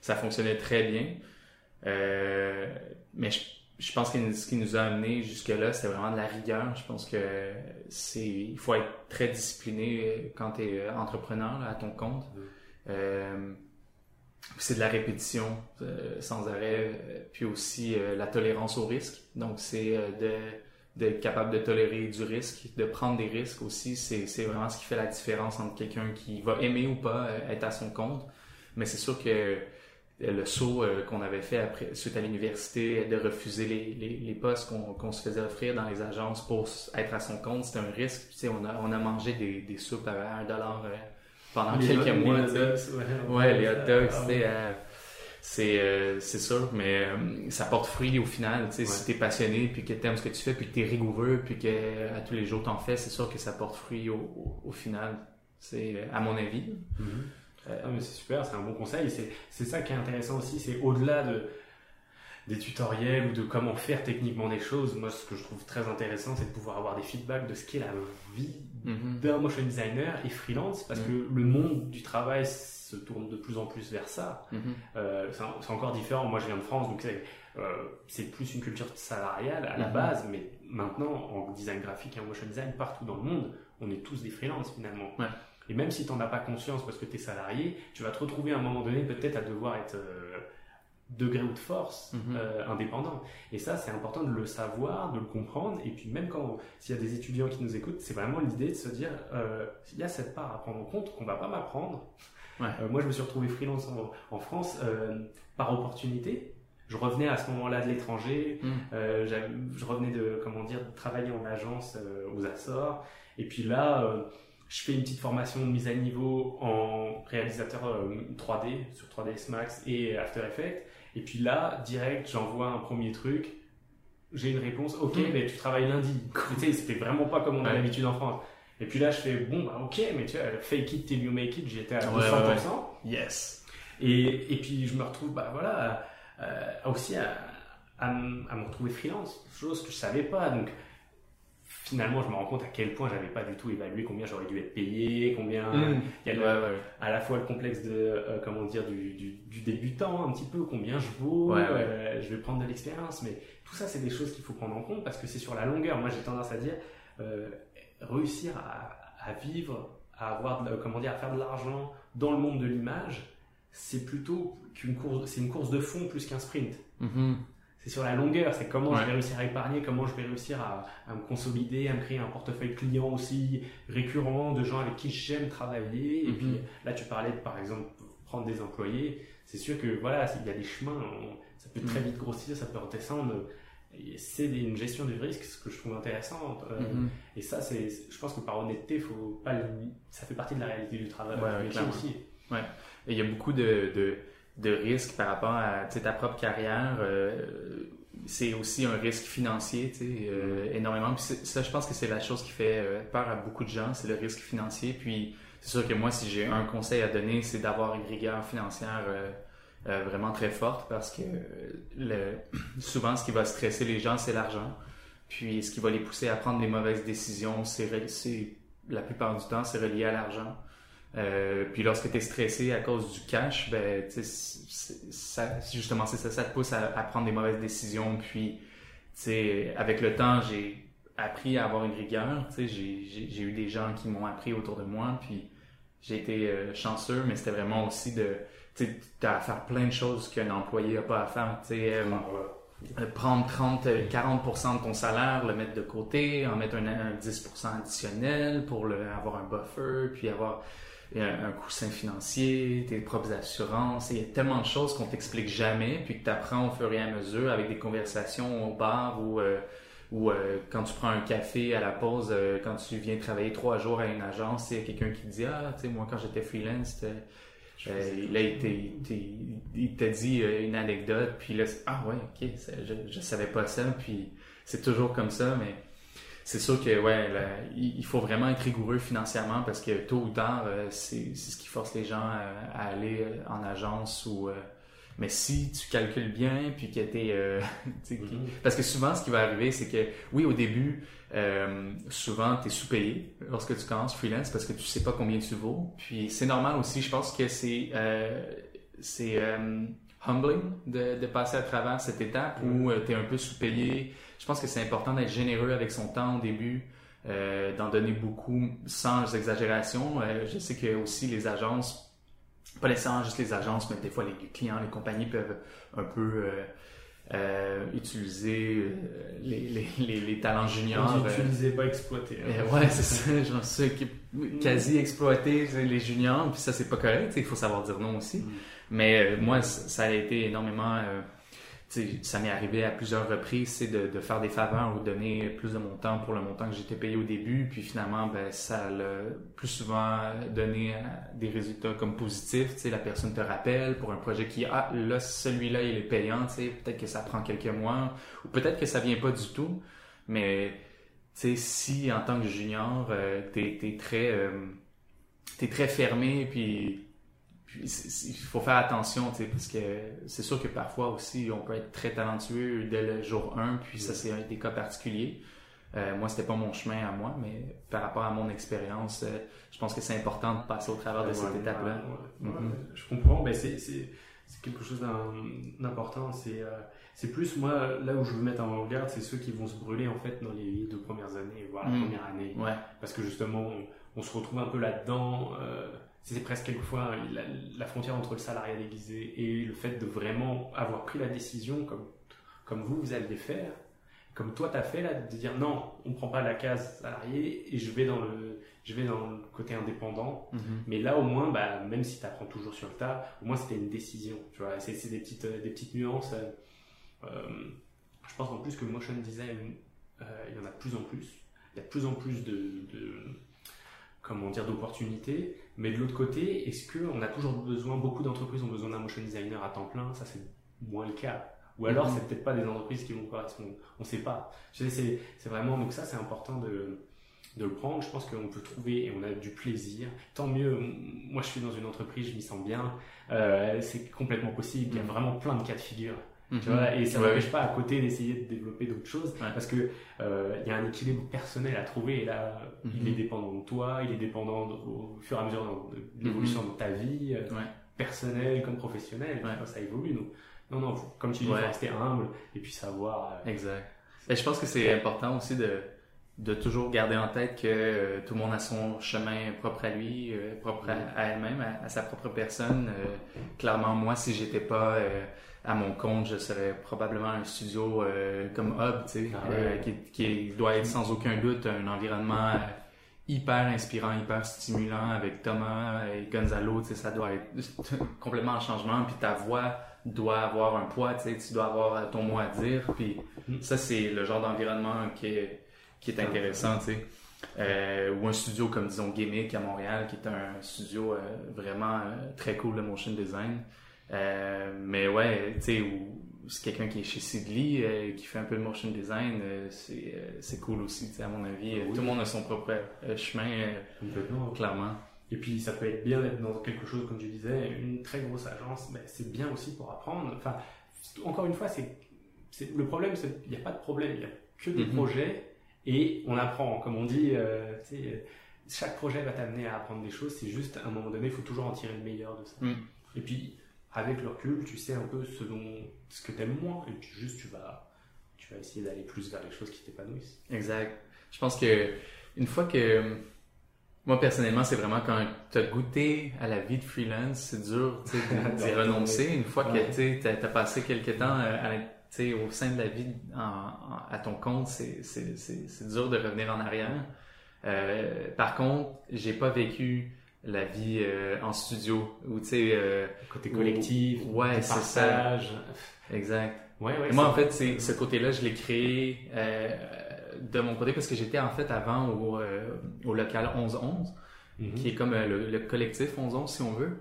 ça fonctionnait très bien, Euh, mais je, je pense que ce qui nous a amené jusque là, c'était vraiment de la rigueur. Je pense que c'est, il faut être très discipliné quand tu es entrepreneur là, à ton compte. Euh, c'est de la répétition euh, sans arrêt, euh, puis aussi euh, la tolérance au risque. Donc c'est euh, de d'être capable de tolérer du risque, de prendre des risques aussi. C'est vraiment ce qui fait la différence entre quelqu'un qui va aimer ou pas être à son compte, Mais c'est sûr que le saut qu'on avait fait suite à l'université, de refuser les, postes qu'on se faisait offrir dans les agences pour être à son compte, c'était un risque. Tu sais, on a, on a mangé des, des soupes à un dollar pendant Les quelques hot- mois. les tu hot dogs, ouais, Ouais, les hot dogs, Ah, tu euh, c'est euh, c'est sûr, mais euh, ça porte fruit au final. Tu sais, Si Ouais. t'es passionné, puis que t'aimes ce que tu fais, puis que t'es rigoureux, puis que euh, à tous les jours t'en fais, c'est sûr que ça porte fruit au, au, au final. C'est à mon avis. Mhm. Euh, Ah, mais c'est super, c'est un bon conseil. C'est, c'est ça qui est intéressant aussi, c'est au-delà de, des tutoriels ou de comment faire techniquement des choses. Moi, ce que je trouve très intéressant, c'est de pouvoir avoir des feedbacks de ce qu'est la vie mhm. d'un motion designer et freelance, parce Mm. que le monde du travail se tourne de plus en plus vers ça. Mhm. Euh, c'est, encore différent. Moi, je viens de France, donc c'est, euh, plus une culture salariale à la Mhm. base, mais maintenant, en design graphique et en motion design, partout dans le monde, on est tous des freelances finalement. Ouais. Et même si tu n'en as pas conscience parce que tu es salarié, tu vas te retrouver à un moment donné peut-être à devoir être euh, degré ou de force Mhm. euh, indépendant. Et ça, c'est important de le savoir, de le comprendre. Et puis même quand s'il y a des étudiants qui nous écoutent, c'est vraiment l'idée de se dire, euh, il y a cette part à prendre en compte qu'on va pas m'apprendre. Ouais. Euh, moi, je me suis retrouvé freelance en, en France par opportunité. Je revenais à ce moment-là de l'étranger. J'avais- je revenais de comment dire de travailler en agence aux Açores. Et puis là, je fais une petite formation de mise à niveau en réalisateur euh, 3D sur 3ds Max et After Effects. Et puis là, direct, j'envoie un premier truc. J'ai une réponse. Ok, Mm. mais tu travailles lundi. Tu sais, c'était vraiment pas comme on a Ouais. l'habitude en France. Et puis là, je fais bon, bah, ok, mais tu vois, fake it till you make it, j'y étais à Ouais, 200%. ouais, Yes. Et, et puis je me retrouve, bah voilà, euh, aussi à, à, à me retrouver freelance, chose que je savais pas. Donc finalement, je me rends compte à quel point j'avais pas du tout évalué combien j'aurais dû être payé, combien Mm. il y a le- Ouais, à la fois le complexe de euh, comment dire du, du, du débutant un petit peu, combien je vaux, Ouais, ouais. euh, je vais prendre de l'expérience, mais tout ça c'est des choses qu'il faut prendre en compte parce que c'est sur la longueur. Moi j'ai tendance à dire euh, réussir à, à vivre, à avoir de- comment dire, à faire de l'argent dans le monde de l'image, c'est plutôt qu'une course, c'est une course de fond plus qu'un sprint. Mhm. C'est sur la longueur, c'est comment Ouais. je vais réussir à épargner, comment je vais réussir à, à me consolider, à me créer un portefeuille client aussi récurrent de gens avec qui j'aime travailler. Et Mhm. puis là, tu parlais de par exemple prendre des employés. C'est sûr que voilà, il y a des chemins, on- ça peut très Mhm. vite grossir, ça peut redescendre. C'est une gestion du risque, ce que je trouve intéressant. Euh, Mhm. Et ça, c'est, je pense que par honnêteté, faut pas, ça fait partie de la réalité du travail, Ouais. Et il y a beaucoup de, de, de risques par rapport à ta propre carrière. euh, c'est aussi un risque financier, tu sais, euh, énormément. Puis c'est- ça, je pense que c'est la chose qui fait euh, peur à beaucoup de gens, c'est le risque financier. Puis c'est sûr que moi, si j'ai un conseil à donner, c'est d'avoir une rigueur financière euh, vraiment très forte parce que le, souvent, ce qui va stresser les gens, c'est l'argent. Puis ce qui va les pousser à prendre les mauvaises décisions, c'est- la plupart du temps, c'est relié à l'argent. Euh, puis lorsque tu es stressé à cause du cash, ben, tu sais, c'est- ça, justement, c'est ça, ça te pousse à, à prendre des mauvaises décisions. Puis, tu sais, avec le temps, j'ai appris à avoir une rigueur. Tu sais, j'ai- eu des gens qui m'ont appris autour de moi. Puis, j'ai été euh, chanceux, mais c'était vraiment aussi de, tu sais, t'as à faire plein de choses qu'un employé n'a pas à faire. Tu sais, euh, euh, prendre 30, euh, 40% de ton salaire, le mettre de côté, en mettre un, un 10% additionnel pour le, avoir un buffer, puis avoir un, un coussin financier, tes propres assurances. Il y a tellement de choses qu'on t'explique jamais, puis que tu apprends au fur et à mesure avec des conversations au bar ou, euh, ou euh, quand tu prends un café à la pause, euh, quand tu viens travailler trois jours à une agence, il y a quelqu'un qui te dit Ah, tu sais, moi quand j'étais freelance, là, il t'a- dit une anecdote, puis là, ah ouais, ok, je, je savais pas ça, puis c'est toujours comme ça, mais c'est sûr que ouais, là, il faut vraiment être rigoureux financièrement parce que tôt ou tard, euh, c'est ce qui force les gens à, à aller euh, en agence ou. euh, mais si tu calcules bien, puis que t'es. euh, Mhm. parce que souvent, ce qui va arriver, c'est que, oui, au début, euh, souvent, tu es sous-payé lorsque tu commences freelance parce que tu sais pas combien tu vaux. Puis c'est normal aussi, je pense que c'est euh, c'est euh, humbling de, de passer à travers cette étape où tu es un peu sous-payé. Je pense que c'est important d'être généreux avec son temps au début, euh, d'en donner beaucoup sans exagération. Euh, je sais que aussi les agences, pas nécessairement juste les agences, mais des fois les clients, les compagnies peuvent un peu... euh, euh, utiliser euh, les, les, les, les talents juniors. Euh, utiliser, pas exploiter. hein. euh, ouais, c'est ça, genre ceux qui quasi exploiter les juniors, puis ça c'est pas correct, il faut savoir dire non aussi. Mm. Mais euh, moi, ça a été énormément. euh, ça m'est arrivé à plusieurs reprises, c'est de, de faire des faveurs ou de donner plus de mon temps pour le montant que j'étais payé au début. Puis finalement, ben, ça l'a plus souvent donné euh, des résultats comme positifs. Tu sais, la personne te rappelle pour un projet qui, ah, là, celui-là, il est payant. Peut-être que ça prend quelques mois ou peut-être que ça vient pas du tout. Mais, tu sais, si en tant que junior, euh, t'es, t'es très, euh, très fermé puis il faut faire attention, tu sais, parce que c'est sûr que parfois aussi, on peut être très talentueux dès le jour 1, puis ça, c'est un des cas particuliers. Euh, moi, c'était pas mon chemin à moi, mais par rapport à mon expérience, euh, je pense que c'est important de passer au travers de cette Ouais, étape-là. ouais, Mhm. Je comprends, mais c'est quelque chose d'important. C'est euh, c'est plus, moi, là où je veux mettre en garde, c'est ceux qui vont se brûler en fait dans les deux premières années, voire la Mhm. première année. Ouais, Parce que justement, on, on se retrouve un peu là-dedans. euh, c'est presque quelquefois la, la frontière entre le salariat déguisé et le fait de vraiment avoir pris la décision, comme, comme vous, vous alliez faire, comme toi, tu as fait, là, de dire non, on ne prend pas la case salarié et je vais dans le, je vais dans le côté indépendant. Mhm. Mais là, au moins, bah, même si tu apprends toujours sur le tas, au moins c'était une décision. Tu vois, c'est c'est des petites, euh, des petites nuances. euh, euh, je pense en plus que motion design, euh, il y en a de plus en plus. Il y a de plus en plus de, de comment dire, d'opportunités. Mais de l'autre côté, est-ce qu'on a toujours besoin, beaucoup d'entreprises ont besoin d'un motion designer à temps plein? Ça, c'est moins le cas. Ou alors, Mhm. c'est peut-être pas des entreprises qui vont correspondre. On sait pas. Je sais, c'est- vraiment, donc ça, c'est important de, de le prendre. Je pense qu'on peut trouver et on a du plaisir. Tant mieux. Moi, je suis dans une entreprise, je m'y sens bien. Euh, c'est complètement possible. Il y a Mhm. vraiment plein de cas de figure. Mhm. Tu vois, et ça ne Ouais, m'empêche pas à côté d'essayer de développer d'autres choses Ouais. parce que euh, il y a un équilibre personnel à trouver et là Mhm. il est dépendant de toi, il est dépendant de- au fur et à mesure de, l'évolution de ta vie euh, Ouais. personnelle comme professionnelle, vois, ça évolue donc non non, faut- comme tu dis, faut rester humble et puis savoir euh, Exact. Et je pense que c'est important aussi de, de toujours garder en tête que euh, tout le monde a son chemin propre à lui, euh, propre à, à elle-même, à, à sa propre personne. Euh, clairement, moi, si j'étais pas euh, à mon compte, je serais probablement un studio euh, comme Hub, tu sais, Ah ouais. euh, qui, qui doit être sans aucun doute un environnement euh, hyper inspirant, hyper stimulant avec Thomas et Gonzalo, tu sais, ça doit être complètement en changement, puis ta voix doit avoir un poids, tu sais, tu dois avoir ton mot à dire, puis Mm. ça, c'est le genre d'environnement qui est, qui est intéressant, tu sais. Ou un studio comme, disons, Gimmick à Montréal, qui est un studio vraiment très cool de motion design. Euh, mais ouais, tu sais, c'est quelqu'un qui est chez Sidley, euh, qui fait un peu de motion design, euh, c'est euh, cool aussi, tu sais, à mon avis. Oui. Tout le monde a son propre euh, chemin, clairement. Et puis ça peut être bien d'être dans quelque chose, comme tu disais, une très grosse agence, ben, c'est bien aussi pour apprendre. Enfin, encore une fois, c'est le problème, c'est qu'il n'y a pas de problème, il n'y a que des Mhm. projets et on apprend. Comme on dit, chaque projet va t'amener à apprendre des choses, c'est juste à un moment donné, il faut toujours en tirer le meilleur de ça. Mhm. Et puis, avec le recul, tu sais un peu ce, dont, ce que tu aimes moins et puis juste tu vas, tu vas essayer d'aller plus vers les choses qui t'épanouissent. Exact. Je pense que une fois que moi personnellement, c'est vraiment quand tu as goûté à la vie de freelance, c'est dur d'y renoncer. Une fois Ouais. que tu as, passé quelques temps à sais, au sein de la vie en- en- à ton compte, c'est dur de revenir en arrière. Euh, par contre, j'ai pas vécu la vie euh, en studio où tu sais euh, Côté Ou- collectif, ouais, côté c'est ça. exact Ouais, ouais, moi, en fait, c'est ce côté-là, je l'ai créé euh, de mon côté parce que j'étais en fait avant au, au local 1111, Mhm. qui est comme le, le collectif 1111 si on veut,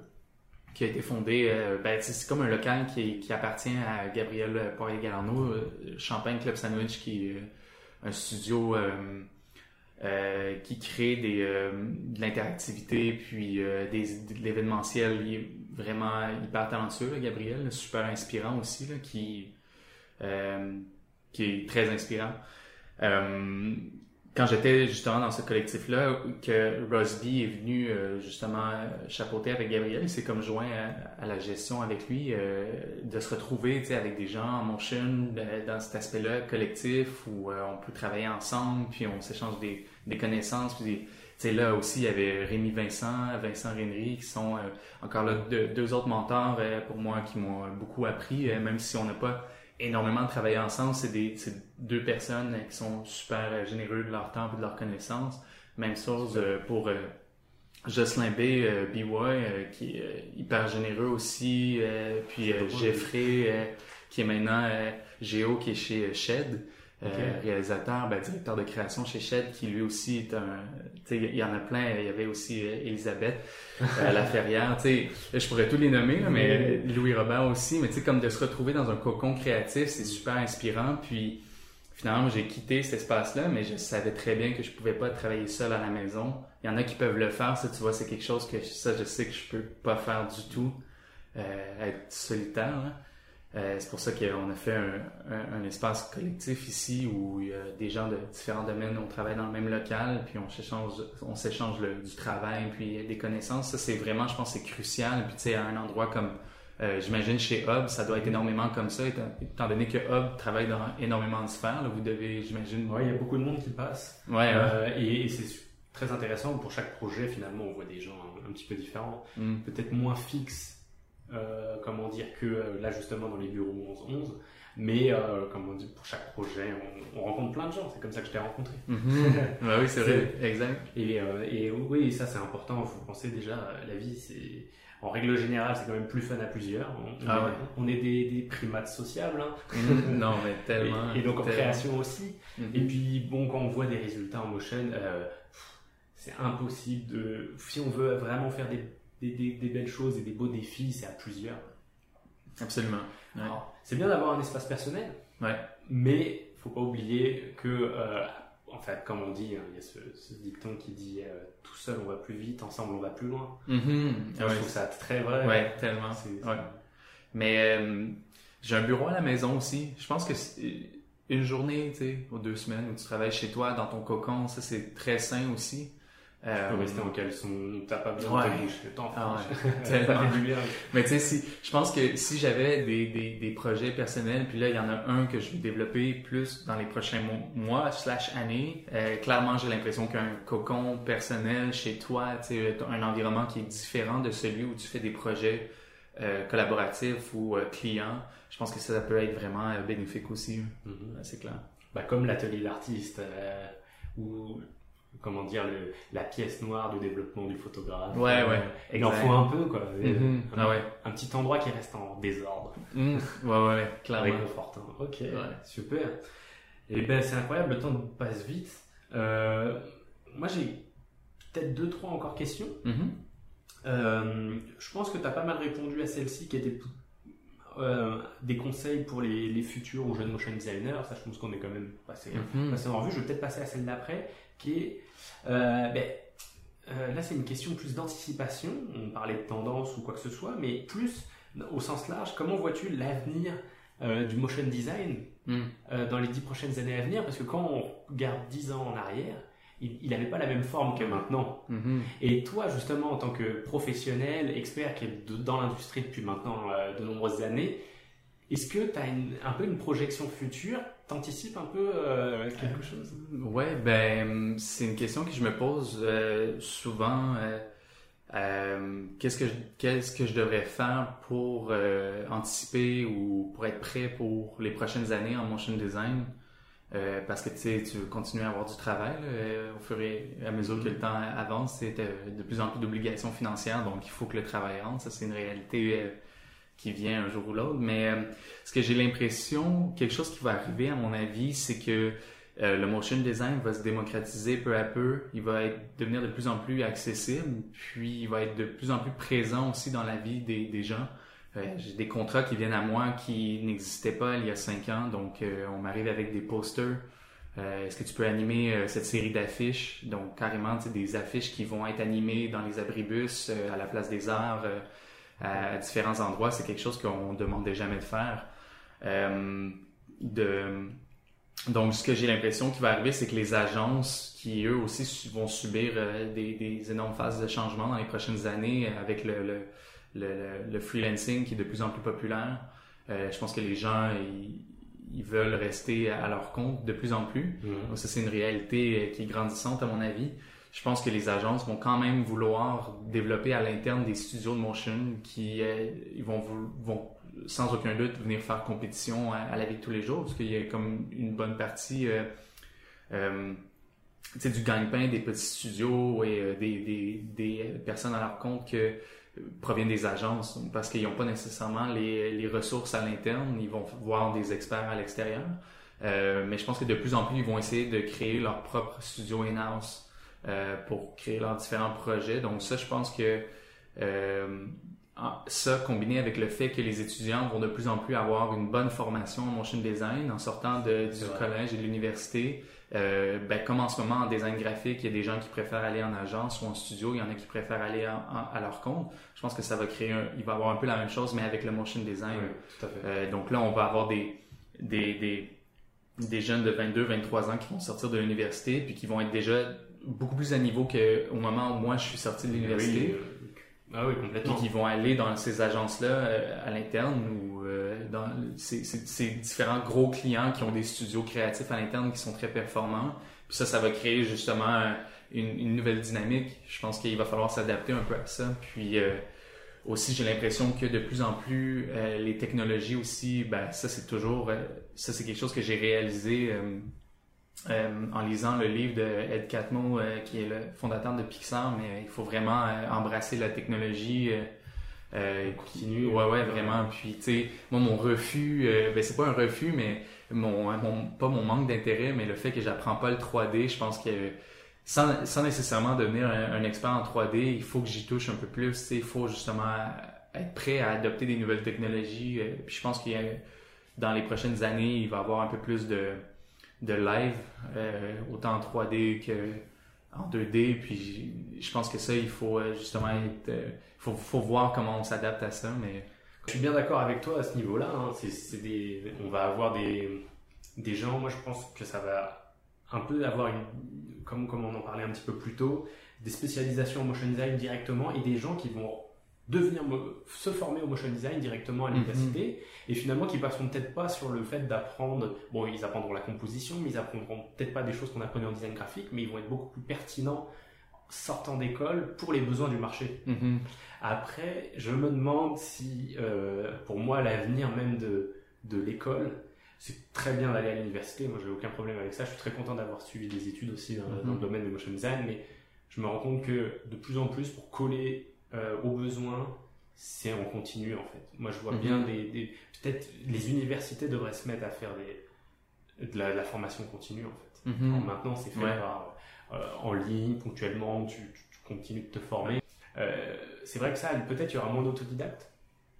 qui a été fondé. euh, ben, c'est- comme un local qui, qui appartient à Gabriel Poirier-Galano, euh, Champagne Club Sandwich, qui est un studio euh, euh, qui crée des, euh, de l'interactivité puis euh, des, de l'événementiel. Il est vraiment hyper talentueux, là, Gabriel, super inspirant aussi, là, qui, euh, qui est très inspirant. Quand j'étais justement dans ce collectif-là, que Rosby est venu euh, justement chapeauter avec Gabriel, il s'est comme joint à, la gestion avec lui, euh, de se retrouver avec des gens en motion euh, dans cet aspect-là collectif où euh, on peut travailler ensemble, puis on s'échange des, connaissances. Puis là aussi, il y avait Rémi Vincent, Vincent Rénery, qui sont euh, encore là deux, deux autres mentors pour moi qui m'ont beaucoup appris, même si on n'a pas énormément travaillé ensemble. C'est des c'est deux personnes qui sont super euh, généreux de leur temps et de leur connaissance. Même chose euh, pour euh, Jocelyn B, B.Y., qui est hyper généreux aussi. puis Jeffrey, qui est maintenant Géo, qui est chez euh, Euh, réalisateur, ben, directeur de création chez Shed, qui lui aussi est un... Il y en a plein. Il y avait aussi euh, Elisabeth euh, Laferrière. Tu sais, je pourrais tous les nommer, là, mais Louis Robert aussi. Mais tu sais, comme de se retrouver dans un cocon créatif, c'est super inspirant. Puis finalement, j'ai quitté cet espace-là, mais je savais très bien que je pouvais pas travailler seul à la maison. Il y en a qui peuvent le faire. Ça, tu vois, c'est quelque chose que ça, je sais que je peux pas faire du tout. Euh, être solitaire. Euh, c'est pour ça qu'on a fait un, un- un espace collectif ici où il y a des gens de différents domaines, on travaille dans le même local, puis on s'échange, on s'échange le- du travail, puis des connaissances. Ça, c'est vraiment, je pense, c'est crucial. Puis tu sais, à un endroit comme, euh, j'imagine chez Hub, ça doit être énormément comme ça, étant, étant donné que Hub travaille dans énormément de sphères. là, vous devez, j'imagine. Ouais, il y a beaucoup de monde qui passe. Ouais. Euh, et et c'est très intéressant. Pour chaque projet, finalement, on voit des gens un, un petit peu différents. Mm. Peut-être moins fixes, comment dire, que euh, là, justement, dans les bureaux 11-11. Mais, euh, comment dire, pour chaque projet, on, on rencontre plein de gens. C'est comme ça que je t'ai rencontré. Mhm. Ouais, oui, c'est vrai. Exact. Et, euh, et oui, ça c'est important. Faut penser déjà, euh, la vie, c'est en règle générale, c'est quand même plus fun à plusieurs. On, on Ah est, on des, des primates sociables. hein. Mhm. non, mais tellement. Et, et donc en tellement. création aussi. Mhm. Et puis bon, quand on voit des résultats en motion, euh, c'est impossible de. Si on veut vraiment faire des, des, des- des belles choses et des beaux défis, c'est à plusieurs. Absolument. Ouais. C'est bien d'avoir un espace personnel, Ouais. mais faut pas oublier que, euh, en fait, comme on dit, hein, il y a ce, ce dicton qui dit euh, tout seul on va plus vite, ensemble on va plus loin. Ouais. Je trouve ça très vrai. Ouais, tellement. Mais euh, j'ai un bureau à la maison aussi. Je pense que une journée, tu sais, ou deux semaines où tu travailles chez toi dans ton cocon, ça c'est très sain aussi. Tu Euh, peux rester en caleçon, t'as pas besoin Ouais. de te bouger, t'en Ah ouais. Mais tu sais, si, je pense que si j'avais des, des, des projets personnels, puis là, il y en a un que je vais développer plus dans les prochains mo- mois slash années, euh, clairement, j'ai l'impression qu'un cocon personnel chez toi, tu sais, un environnement qui est différent de celui où tu fais des projets euh, collaboratifs ou euh, clients, je pense que ça, peut être vraiment euh, bénéfique aussi. Mhm. Ouais, C'est clair. Bah, comme l'atelier de l'artiste, euh, ou comment dire, le, la pièce noire de développement du photographe. Ouais, ouais, Il en faut un peu, quoi. Et, Mhm. un, Ah ouais. un petit endroit qui reste en désordre. Mm. Ouais, ouais, clairement. Réconfortant. Ok, Ouais. super. Et ben, c'est incroyable, le temps passe vite. Euh, moi, j'ai peut-être deux, trois encore questions. Mhm. Euh, je pense que tu as pas mal répondu à celle-ci qui était euh, des conseils pour les, les futurs ou jeunes motion designers. Ça, je pense qu'on est quand même passé, Mhm. passé en revue. Je vais peut-être passer à celle d'après qui est. euh, ben, euh, là, c'est une question plus d'anticipation. On parlait de tendance ou quoi que ce soit, mais plus au sens large. Comment vois-tu l'avenir euh, du motion design Mm. euh, dans les dix prochaines années à venir? Parce que quand on regarde dix ans en arrière, il n'avait pas la même forme que maintenant. Mhm. Et toi, justement, en tant que professionnel, expert qui est de- dans l'industrie depuis maintenant euh, de nombreuses années, est-ce que tu as un peu une projection future? T'anticipes un peu euh, quelque chose? Ouais, ben c'est une question que je me pose euh, souvent. euh, euh, qu'est-ce que je, qu'est-ce que je devrais faire pour euh, anticiper ou pour être prêt pour les prochaines années en motion design? Euh, parce que tu sais, tu veux continuer à avoir du travail là, euh, au fur et à mesure que le temps avance, c'est euh, de plus en plus d'obligations financières, donc il faut que le travail rentre. Ça, c'est une réalité euh, qui vient un jour ou l'autre. Mais euh, ce que j'ai l'impression, quelque chose qui va arriver à mon avis, c'est que euh, le motion design va se démocratiser peu à peu. Il va être, devenir de plus en plus accessible, puis il va être de plus en plus présent aussi dans la vie des, des gens. Euh, J'ai des contrats qui viennent à moi qui n'existaient pas il y a cinq ans, donc euh, on m'arrive avec des posters. Euh, Est-ce que tu peux animer cette série d'affiches? Donc carrément, des affiches qui vont être animées dans les abribus, à la place des arts, à, différents endroits. C'est quelque chose qu'on ne demandait jamais de faire. De, donc, ce que j'ai l'impression qui va arriver, c'est que les agences qui, eux aussi, vont subir des, énormes phases de changement dans les prochaines années avec le, le, le freelancing qui est de plus en plus populaire. Euh, je pense que les gens, ils, ils veulent rester à leur compte de plus en plus. Donc ça, c'est une réalité euh, qui est grandissante à mon avis. je pense que les agences vont quand même vouloir développer à l'interne des studios de motion qui euh, ils vont, vont sans aucun doute venir faire compétition à, la vie de tous les jours parce qu'il y a comme une bonne partie euh, euh, du gagne-pain des petits studios et euh, des, des, des, personnes à leur compte que proviennent des agences parce qu'ils n'ont pas nécessairement les, les ressources à l'interne, ils vont voir des experts à l'extérieur. mais je pense que de plus en plus, ils vont essayer de créer leur propre studio in-house euh, pour créer leurs différents projets. Donc ça, je pense que euh, ça, combiné avec le fait que les étudiants vont de plus en plus avoir une bonne formation en motion design en sortant de, du collège et de l'université, euh, ben, comme en ce moment en design graphique, il y a des gens qui préfèrent aller en agence ou en studio, il y en a qui préfèrent aller à leur compte. Je pense que ça va créer, un, il va avoir un peu la même chose, mais avec le motion design. tout à fait. Euh, donc là, on va avoir des, des, des, des jeunes de 22, 23 ans qui vont sortir de l'université puis qui vont être déjà beaucoup plus à niveau qu'au moment où moi je suis sorti de l'université. Euh, ah oui, complètement. Qui vont aller dans ces agences-là à l'interne ou dans ces, différents gros clients qui ont des studios créatifs à l'interne qui sont très performants. Puis ça, ça va créer justement une, nouvelle dynamique. Je pense qu'il va falloir s'adapter un peu à ça. Puis aussi, j'ai l'impression que de plus en plus, les technologies aussi, ben ça c'est toujours, ça c'est quelque chose que j'ai réalisé euh, en lisant le livre de Ed Catmull, euh, qui est le fondateur de Pixar, mais il faut vraiment euh, embrasser la technologie. Euh, continue. Ouais, ouais, vraiment. Puis, tu sais, moi, mon refus, ben, c'est pas un refus, mais mon, mon pas mon manque d'intérêt, mais le fait que j'apprends pas le 3D, je pense que sans, sans nécessairement devenir un, expert en 3D, il faut que j'y touche un peu plus. Tu sais, il faut justement être prêt à adopter des nouvelles technologies. puis, je pense qu'il dans les prochaines années, il va y avoir un peu plus de de live, euh, autant en 3D que en 2D. Puis je pense que ça, il faut euh, justement être, euh, faut, faut voir comment on s'adapte à ça. Mais je suis bien d'accord avec toi à ce niveau-là. Hein. C'est, des, on va avoir des, des gens. Moi, je pense que ça va un peu avoir une, comme, comme on en parlait un petit peu plus tôt, des spécialisations en motion design directement et des gens qui vont devenir se former au motion design directement à l'université mhm. et finalement qui passeront peut-être pas sur le fait d'apprendre bon ils apprendront la composition mais ils apprendront peut-être pas des choses qu'on apprenait en design graphique mais ils vont être beaucoup plus pertinents sortant d'école pour les besoins du marché mhm. après je me demande si euh, pour moi l'avenir même de de l'école c'est très bien d'aller à l'université moi j'ai aucun problème avec ça je suis très content d'avoir suivi des études aussi dans, dans le mhm. domaine du motion design mais je me rends compte que de plus en plus pour coller euh, aux besoins, c'est en continu en fait. Moi je vois mhm. bien des, peut-être les universités devraient se mettre à faire des, de, la, formation continue en fait. Mhm. maintenant c'est fait par, en ligne ponctuellement, tu, continues de te former. Euh, c'est vrai que ça peut-être il y aura moins d'autodidactes.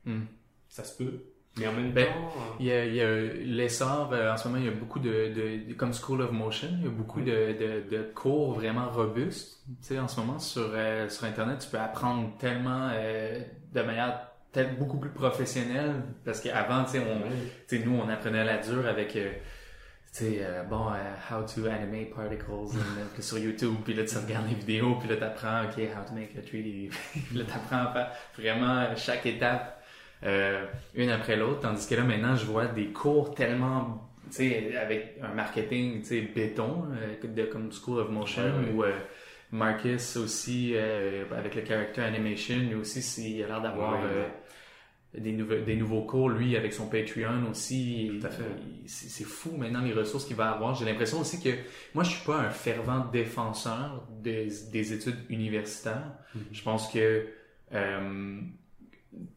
Mhm. Ça se peut. Mais en même ben, temps. Il y a, il y a l'essor, euh, en ce moment, il y a beaucoup de, de, comme School of Motion, il y a beaucoup de, cours vraiment robustes. Tu sais, en ce moment, sur, euh, sur Internet, tu peux apprendre tellement euh, de manière beaucoup plus professionnelle. Parce qu'avant, tu sais, on, tu sais, nous, on apprenait à la dure avec. Tu sais, bon, how to animate particles sur YouTube, puis là, tu regardes les vidéos, puis là, tu apprends, OK, how to make a 3D. puis là, tu apprends vraiment chaque étape euh, une après l'autre. Tandis que là, maintenant, je vois des cours tellement, tu sais, avec un marketing, tu sais, béton, euh, de, comme School of Motion, ou euh, Marcus aussi, avec le character animation, lui aussi, il a l'air d'avoir des, nouveaux, des nouveaux cours, lui, avec son Patreon aussi. C'est fou maintenant les ressources qu'il va avoir. J'ai l'impression aussi que moi, je suis pas un fervent défenseur des, des études universitaires. Mm-hmm. Je pense que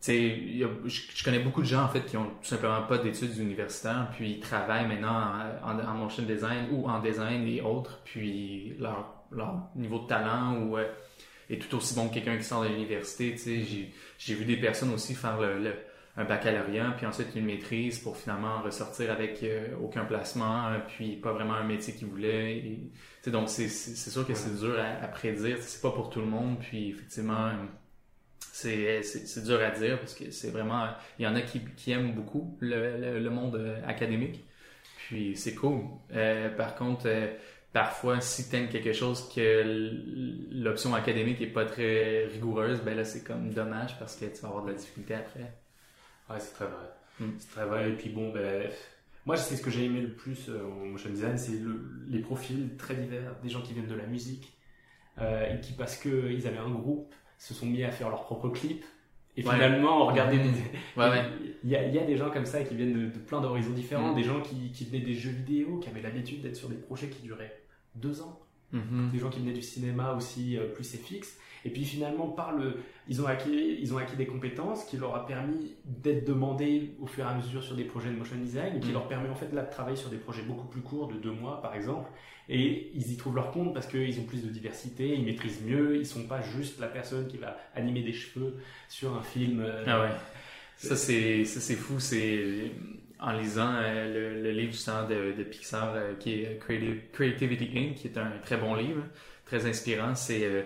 y je, connais beaucoup de gens en fait qui ont tout simplement pas d'études universitaires, puis ils travaillent maintenant en, motion design ou en design et autres, puis leur, leur niveau de talent ou euh, est tout aussi bon que quelqu'un qui sort de l'université. J'ai vu des personnes aussi faire le, un baccalauréat, puis ensuite une maîtrise pour finalement ressortir avec euh, aucun placement, puis pas vraiment un métier qu'ils voulaient. Et, donc c'est sûr que c'est dur à, à prédire, c'est pas pour tout le monde, puis effectivement c'est dur à dire parce que c'est vraiment il y en a qui, qui aiment beaucoup le, le, monde euh, académique puis c'est cool euh, par contre euh, parfois si tu aimes quelque chose que l'option académique est pas très rigoureuse ben là c'est comme dommage parce que tu vas avoir de la difficulté après ouais c'est très vrai hmm. c'est très vrai et puis bon ben moi c'est ce que j'ai aimé le plus en motion design c'est le, les profils très divers des gens qui viennent de la musique euh, et qui, parce qu'ils avaient un groupe, se sont mis à faire leur propre clip. Et Ouais. finalement, Mhm. Ouais, ouais. il y, a, il y a des gens comme ça qui viennent de, de plein d'horizons différents, Mhm. des gens qui, qui venaient des jeux vidéo, qui avaient l'habitude d'être sur des projets qui duraient deux ans, Mhm. des gens qui venaient du cinéma aussi euh, plus fixe. Et puis finalement, par le, ils ont acquis, ils ont acquis des compétences qui leur a permis d'être demandés au fur et à mesure sur des projets de motion design, et qui Mhm. leur permet en fait là de travailler sur des projets beaucoup plus courts, de deux mois par exemple. Et ils y trouvent leur compte parce qu'ils ont plus de diversité, ils maîtrisent mieux, ils sont pas juste la personne qui va animer des cheveux sur un film. euh, Ah ouais. Ça, c'est, ça, c'est fou. C'est, en lisant euh, le, le livre justement de, de Pixar euh, qui est Creativity Inc., qui est un très bon livre, très inspirant, c'est, euh,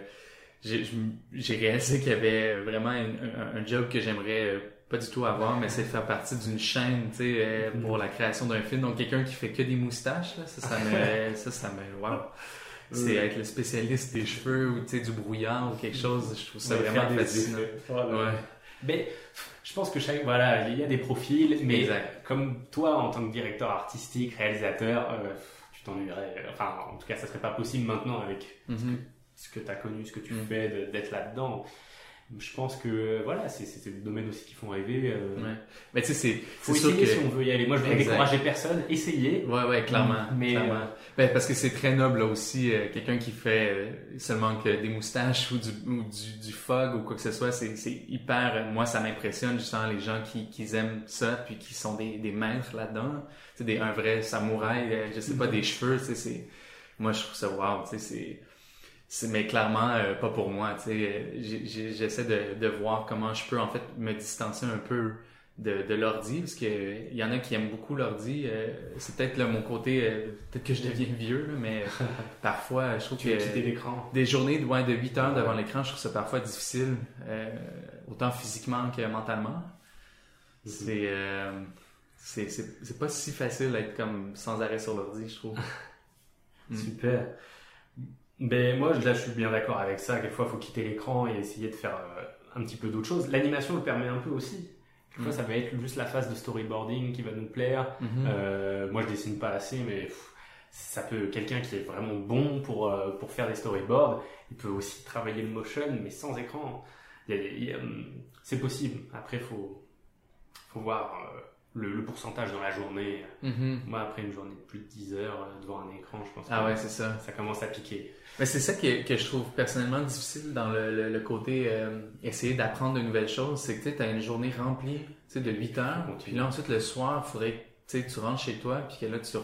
j'ai, réalisé qu'il y avait vraiment un, un- un job que j'aimerais euh, pas du tout avoir, mais c'est de faire partie d'une chaîne, tu sais, euh, pour la création d'un film. Donc, quelqu'un qui fait que des moustaches, là, ça, ça me, ça, ça me, wow. C'est être le spécialiste des cheveux ou, tu sais, du brouillard ou quelque chose. Je trouve ça Ouais, vraiment des fascinant. Ouais. Mais je pense que chaque, voilà, il y a des profils, mais Exact. comme toi, en tant que directeur artistique, réalisateur, euh, tu t'ennuierais. Enfin, en tout cas, ça serait pas possible maintenant avec Mhm. ce que tu as connu, ce que tu Mm. fais, d'être là-dedans. Je pense que voilà, c'est c'est le domaine aussi qui font rêver. euh, Ouais. Mais tu sais, c'est, Faut sûr essayer que. si on veut y aller. Moi, je Exact. décourager personne. Essayez. Ouais, ouais, clairement. Mais, clairement. euh, Ben, parce que c'est très noble là aussi, euh, quelqu'un qui fait euh, seulement que des moustaches ou du, ou du, du fog ou quoi que ce soit, c'est, c'est hyper, moi ça m'impressionne justement les gens qui, qui aiment ça puis qui sont des, des maîtres là-dedans. C'est des, un vrai samouraï, euh, je sais pas, des cheveux, tu sais, c'est, moi je trouve ça wow, tu sais, c'est, mais clairement euh, pas pour moi, j'essaie de, de voir comment je peux en fait me distancer un peu de, de l'ordi parce que euh, il y en a qui aiment beaucoup l'ordi euh, c'est peut-être mon côté euh, peut-être que je deviens vieux là, mais euh, parfois je trouve Tu que l'écran. des journées de, ouais, de 8 heures devant l'écran je trouve ça parfois difficile autant physiquement que mentalement. C'est euh, c'est c'est pas si facile d'être comme sans arrêt sur l'ordi je trouve. Mm. Ben moi, là, je suis bien d'accord avec ça. Quelquefois, il faut quitter l'écran et essayer de faire euh, un petit peu d'autres choses. L'animation le permet un peu aussi. Quelquefois, Mm. ça va être juste la phase de storyboarding qui va nous plaire. Mhm. Euh, moi, je dessine pas assez, mais pff, ça peut. Quelqu'un qui est vraiment bon pour euh, pour faire des storyboards, il peut aussi travailler le motion, mais sans écran. Hum, c'est possible. Après, faut faut voir le, le pourcentage dans la journée. Mhm. Moi, après une journée de plus de 10 heures devant un écran, je pense ah que ouais ça ça commence à piquer. Mais c'est ça que, que je trouve personnellement difficile dans le, le, le côté euh, essayer d'apprendre de nouvelles choses. C'est que tu as une journée remplie tu sais, de 8 heures. Puis là, ensuite, le soir, il faudrait que tu sais, tu rentres chez toi. Puis que là, tu,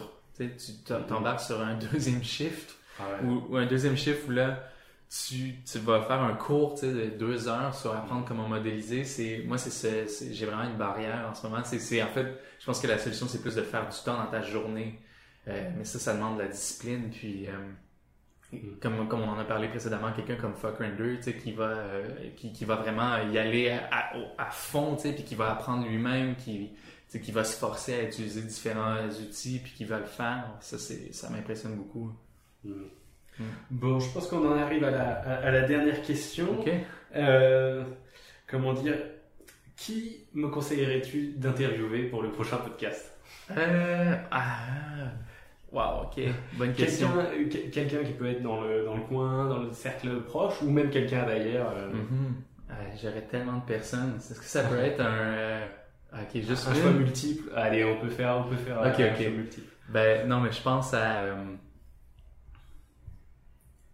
t'em- t'embarques sur un deuxième shift. Ah ouais. Ou, ou un deuxième shift où là, tu, tu vas faire un cours tu sais, de deux heures sur apprendre comment modéliser. C'est, moi, c'est, ce- c'est- j'ai vraiment une barrière en ce moment. C'est, c'est, en fait, je pense que la solution, c'est plus de faire du temps dans ta journée. Euh, mais ça, ça demande de la discipline. Puis, euh, comme, comme on en a parlé précédemment, quelqu'un comme Fuck Render, tu sais, qui va, euh, qui, qui va vraiment y aller à, à, au- à fond, tu sais, puis qui va apprendre lui-même, qui, tu sais, qui va se forcer à utiliser différents outils, puis qui va le faire. Ça, c'est, ça m'impressionne beaucoup. Mm. Mm. Bon, je pense qu'on en arrive à la, à, à la dernière question. Ok. Euh, comment dire Qui me conseillerais-tu d'interviewer pour le prochain podcast? Euh, ah, wow, ok. Bonne question. Quelqu'un euh, que- quelqu'un qui peut être dans le, dans le coin, dans le cercle proche, ou même quelqu'un d'ailleurs. euh, Mhm. Ah, J'aurais tellement de personnes. Est-ce que ça peut être un. euh, Ok, juste Un une? choix multiple. Allez, on peut faire, on peut faire Ok, euh, un choix multiple. Ben non, mais je pense à. euh,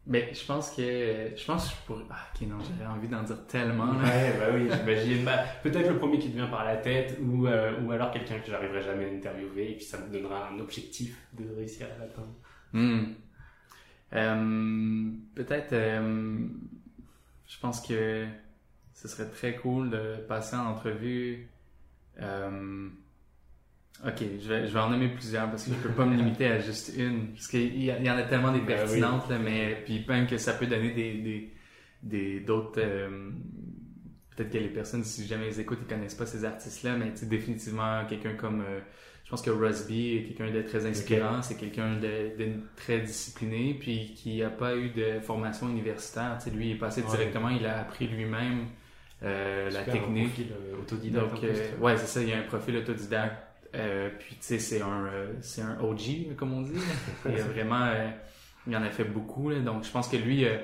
Mais je pense que. Je pense que je pourrais. Ah, ok, non, j'aurais envie d'en dire tellement. là. Ouais, bah oui, j'imagine. Bah, Peut-être le premier qui te vient par la tête, ou, euh, ou alors quelqu'un que j'arriverai jamais à interviewer, et puis ça me donnera un objectif de réussir à l'atteindre. Hmm. Euh, Peut-être. euh, je pense que ce serait très cool de passer en entrevue. euh, Ok, je vais, je vais en nommer plusieurs parce que je peux pas me limiter à juste une. Parce qu'il y, en a tellement des Ben oui. pertinentes, là, mais puis même que ça peut donner des des des- d'autres. euh, Peut-être que les personnes, si jamais ils écoutent, ils connaissent pas ces artistes-là, mais définitivement quelqu'un comme. euh, je pense que Rusby est quelqu'un de très inspirant, c'est quelqu'un de, de très discipliné, puis qui a pas eu de formation universitaire. Tu sais, lui, il est passé Ouais. directement, il a appris lui-même euh, la technique. profil, euh, autodidacte. Donc, euh, ouais, c'est ça, il y a un profil autodidacte. Euh, puis, tu sais, c'est un, euh, c'est un OG, comme on dit. Il, a vraiment, euh, il en a fait beaucoup. là. donc, je pense que lui, euh,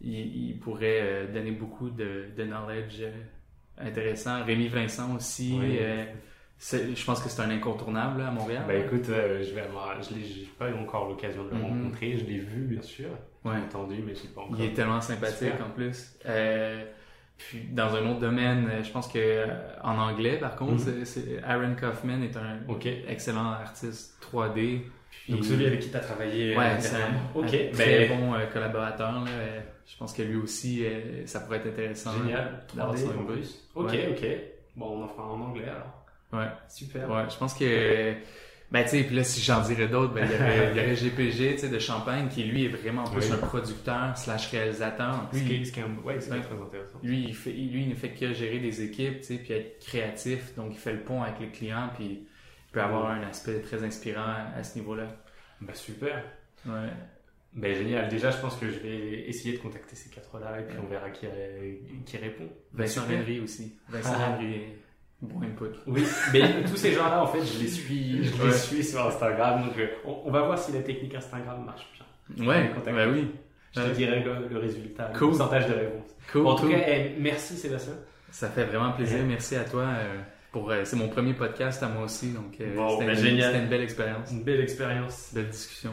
il, il pourrait donner beaucoup de, de knowledge intéressant. Rémi Vincent aussi. Oui. je pense que c'est un incontournable là, à Montréal. Bah écoute, je vais avoir, je l'ai, pas eu encore l'occasion de le Mhm. rencontrer. Je l'ai vu bien sûr, Ouais. entendu, mais j'ai pas encore. Il est tellement sympathique Super. en plus. Euh, puis dans un autre domaine, euh, je pense que euh, en anglais, par contre, Mhm. c'est- c'est- Aaron Kaufman est un excellent artiste 3D. Puis, Donc celui avec qui tu as travaillé. euh, ouais, c'est un, dernièrement. Ok. un très ben, bon euh, collaborateur. Là. Je pense que lui aussi, euh, ça pourrait être intéressant. Génial. d'avoir 3D son en plus. Ok, Ouais. ok. Bon, on en fera en anglais alors. Ouais. Super. Ouais, je pense que. Ben, tu sais, puis là, si j'en dirais d'autres, ben, il y aurait, il y aurait GPG, tu sais, de Champagne, qui lui est vraiment plus Oui. un producteur slash réalisateur. Donc, Ce qui lui, ce qui est un- ouais, c'est Ouais. très intéressant. lui, il fait, lui, il ne fait que gérer des équipes, tu sais, puis être créatif. Donc, il fait le pont avec les clients, puis il peut avoir un aspect très inspirant à, à ce niveau-là. Bah super. Ouais. Ben génial. Déjà, je pense que je vais essayer de contacter ces quatre-là et puis on verra qui, ré- qui répond. Vincent. Henry aussi. Vincent Ah. Henry, bon input. Oui, mais tous ces gens-là, en fait, je les suis, je les suis sur Instagram. Donc, euh, on, on va voir si la technique Instagram marche bien. Ouais, ben oui. Je te dirai le, le résultat, le Cool. pourcentage de réponse. Cool, Bon, en tout cool. cas, eh, merci Sébastien. Ça fait vraiment plaisir. Merci à toi. euh, pour, euh, c'est mon premier podcast à moi aussi, donc euh, c'était ben, une- génial. c'était une belle expérience, Une belle expérience. belle discussion.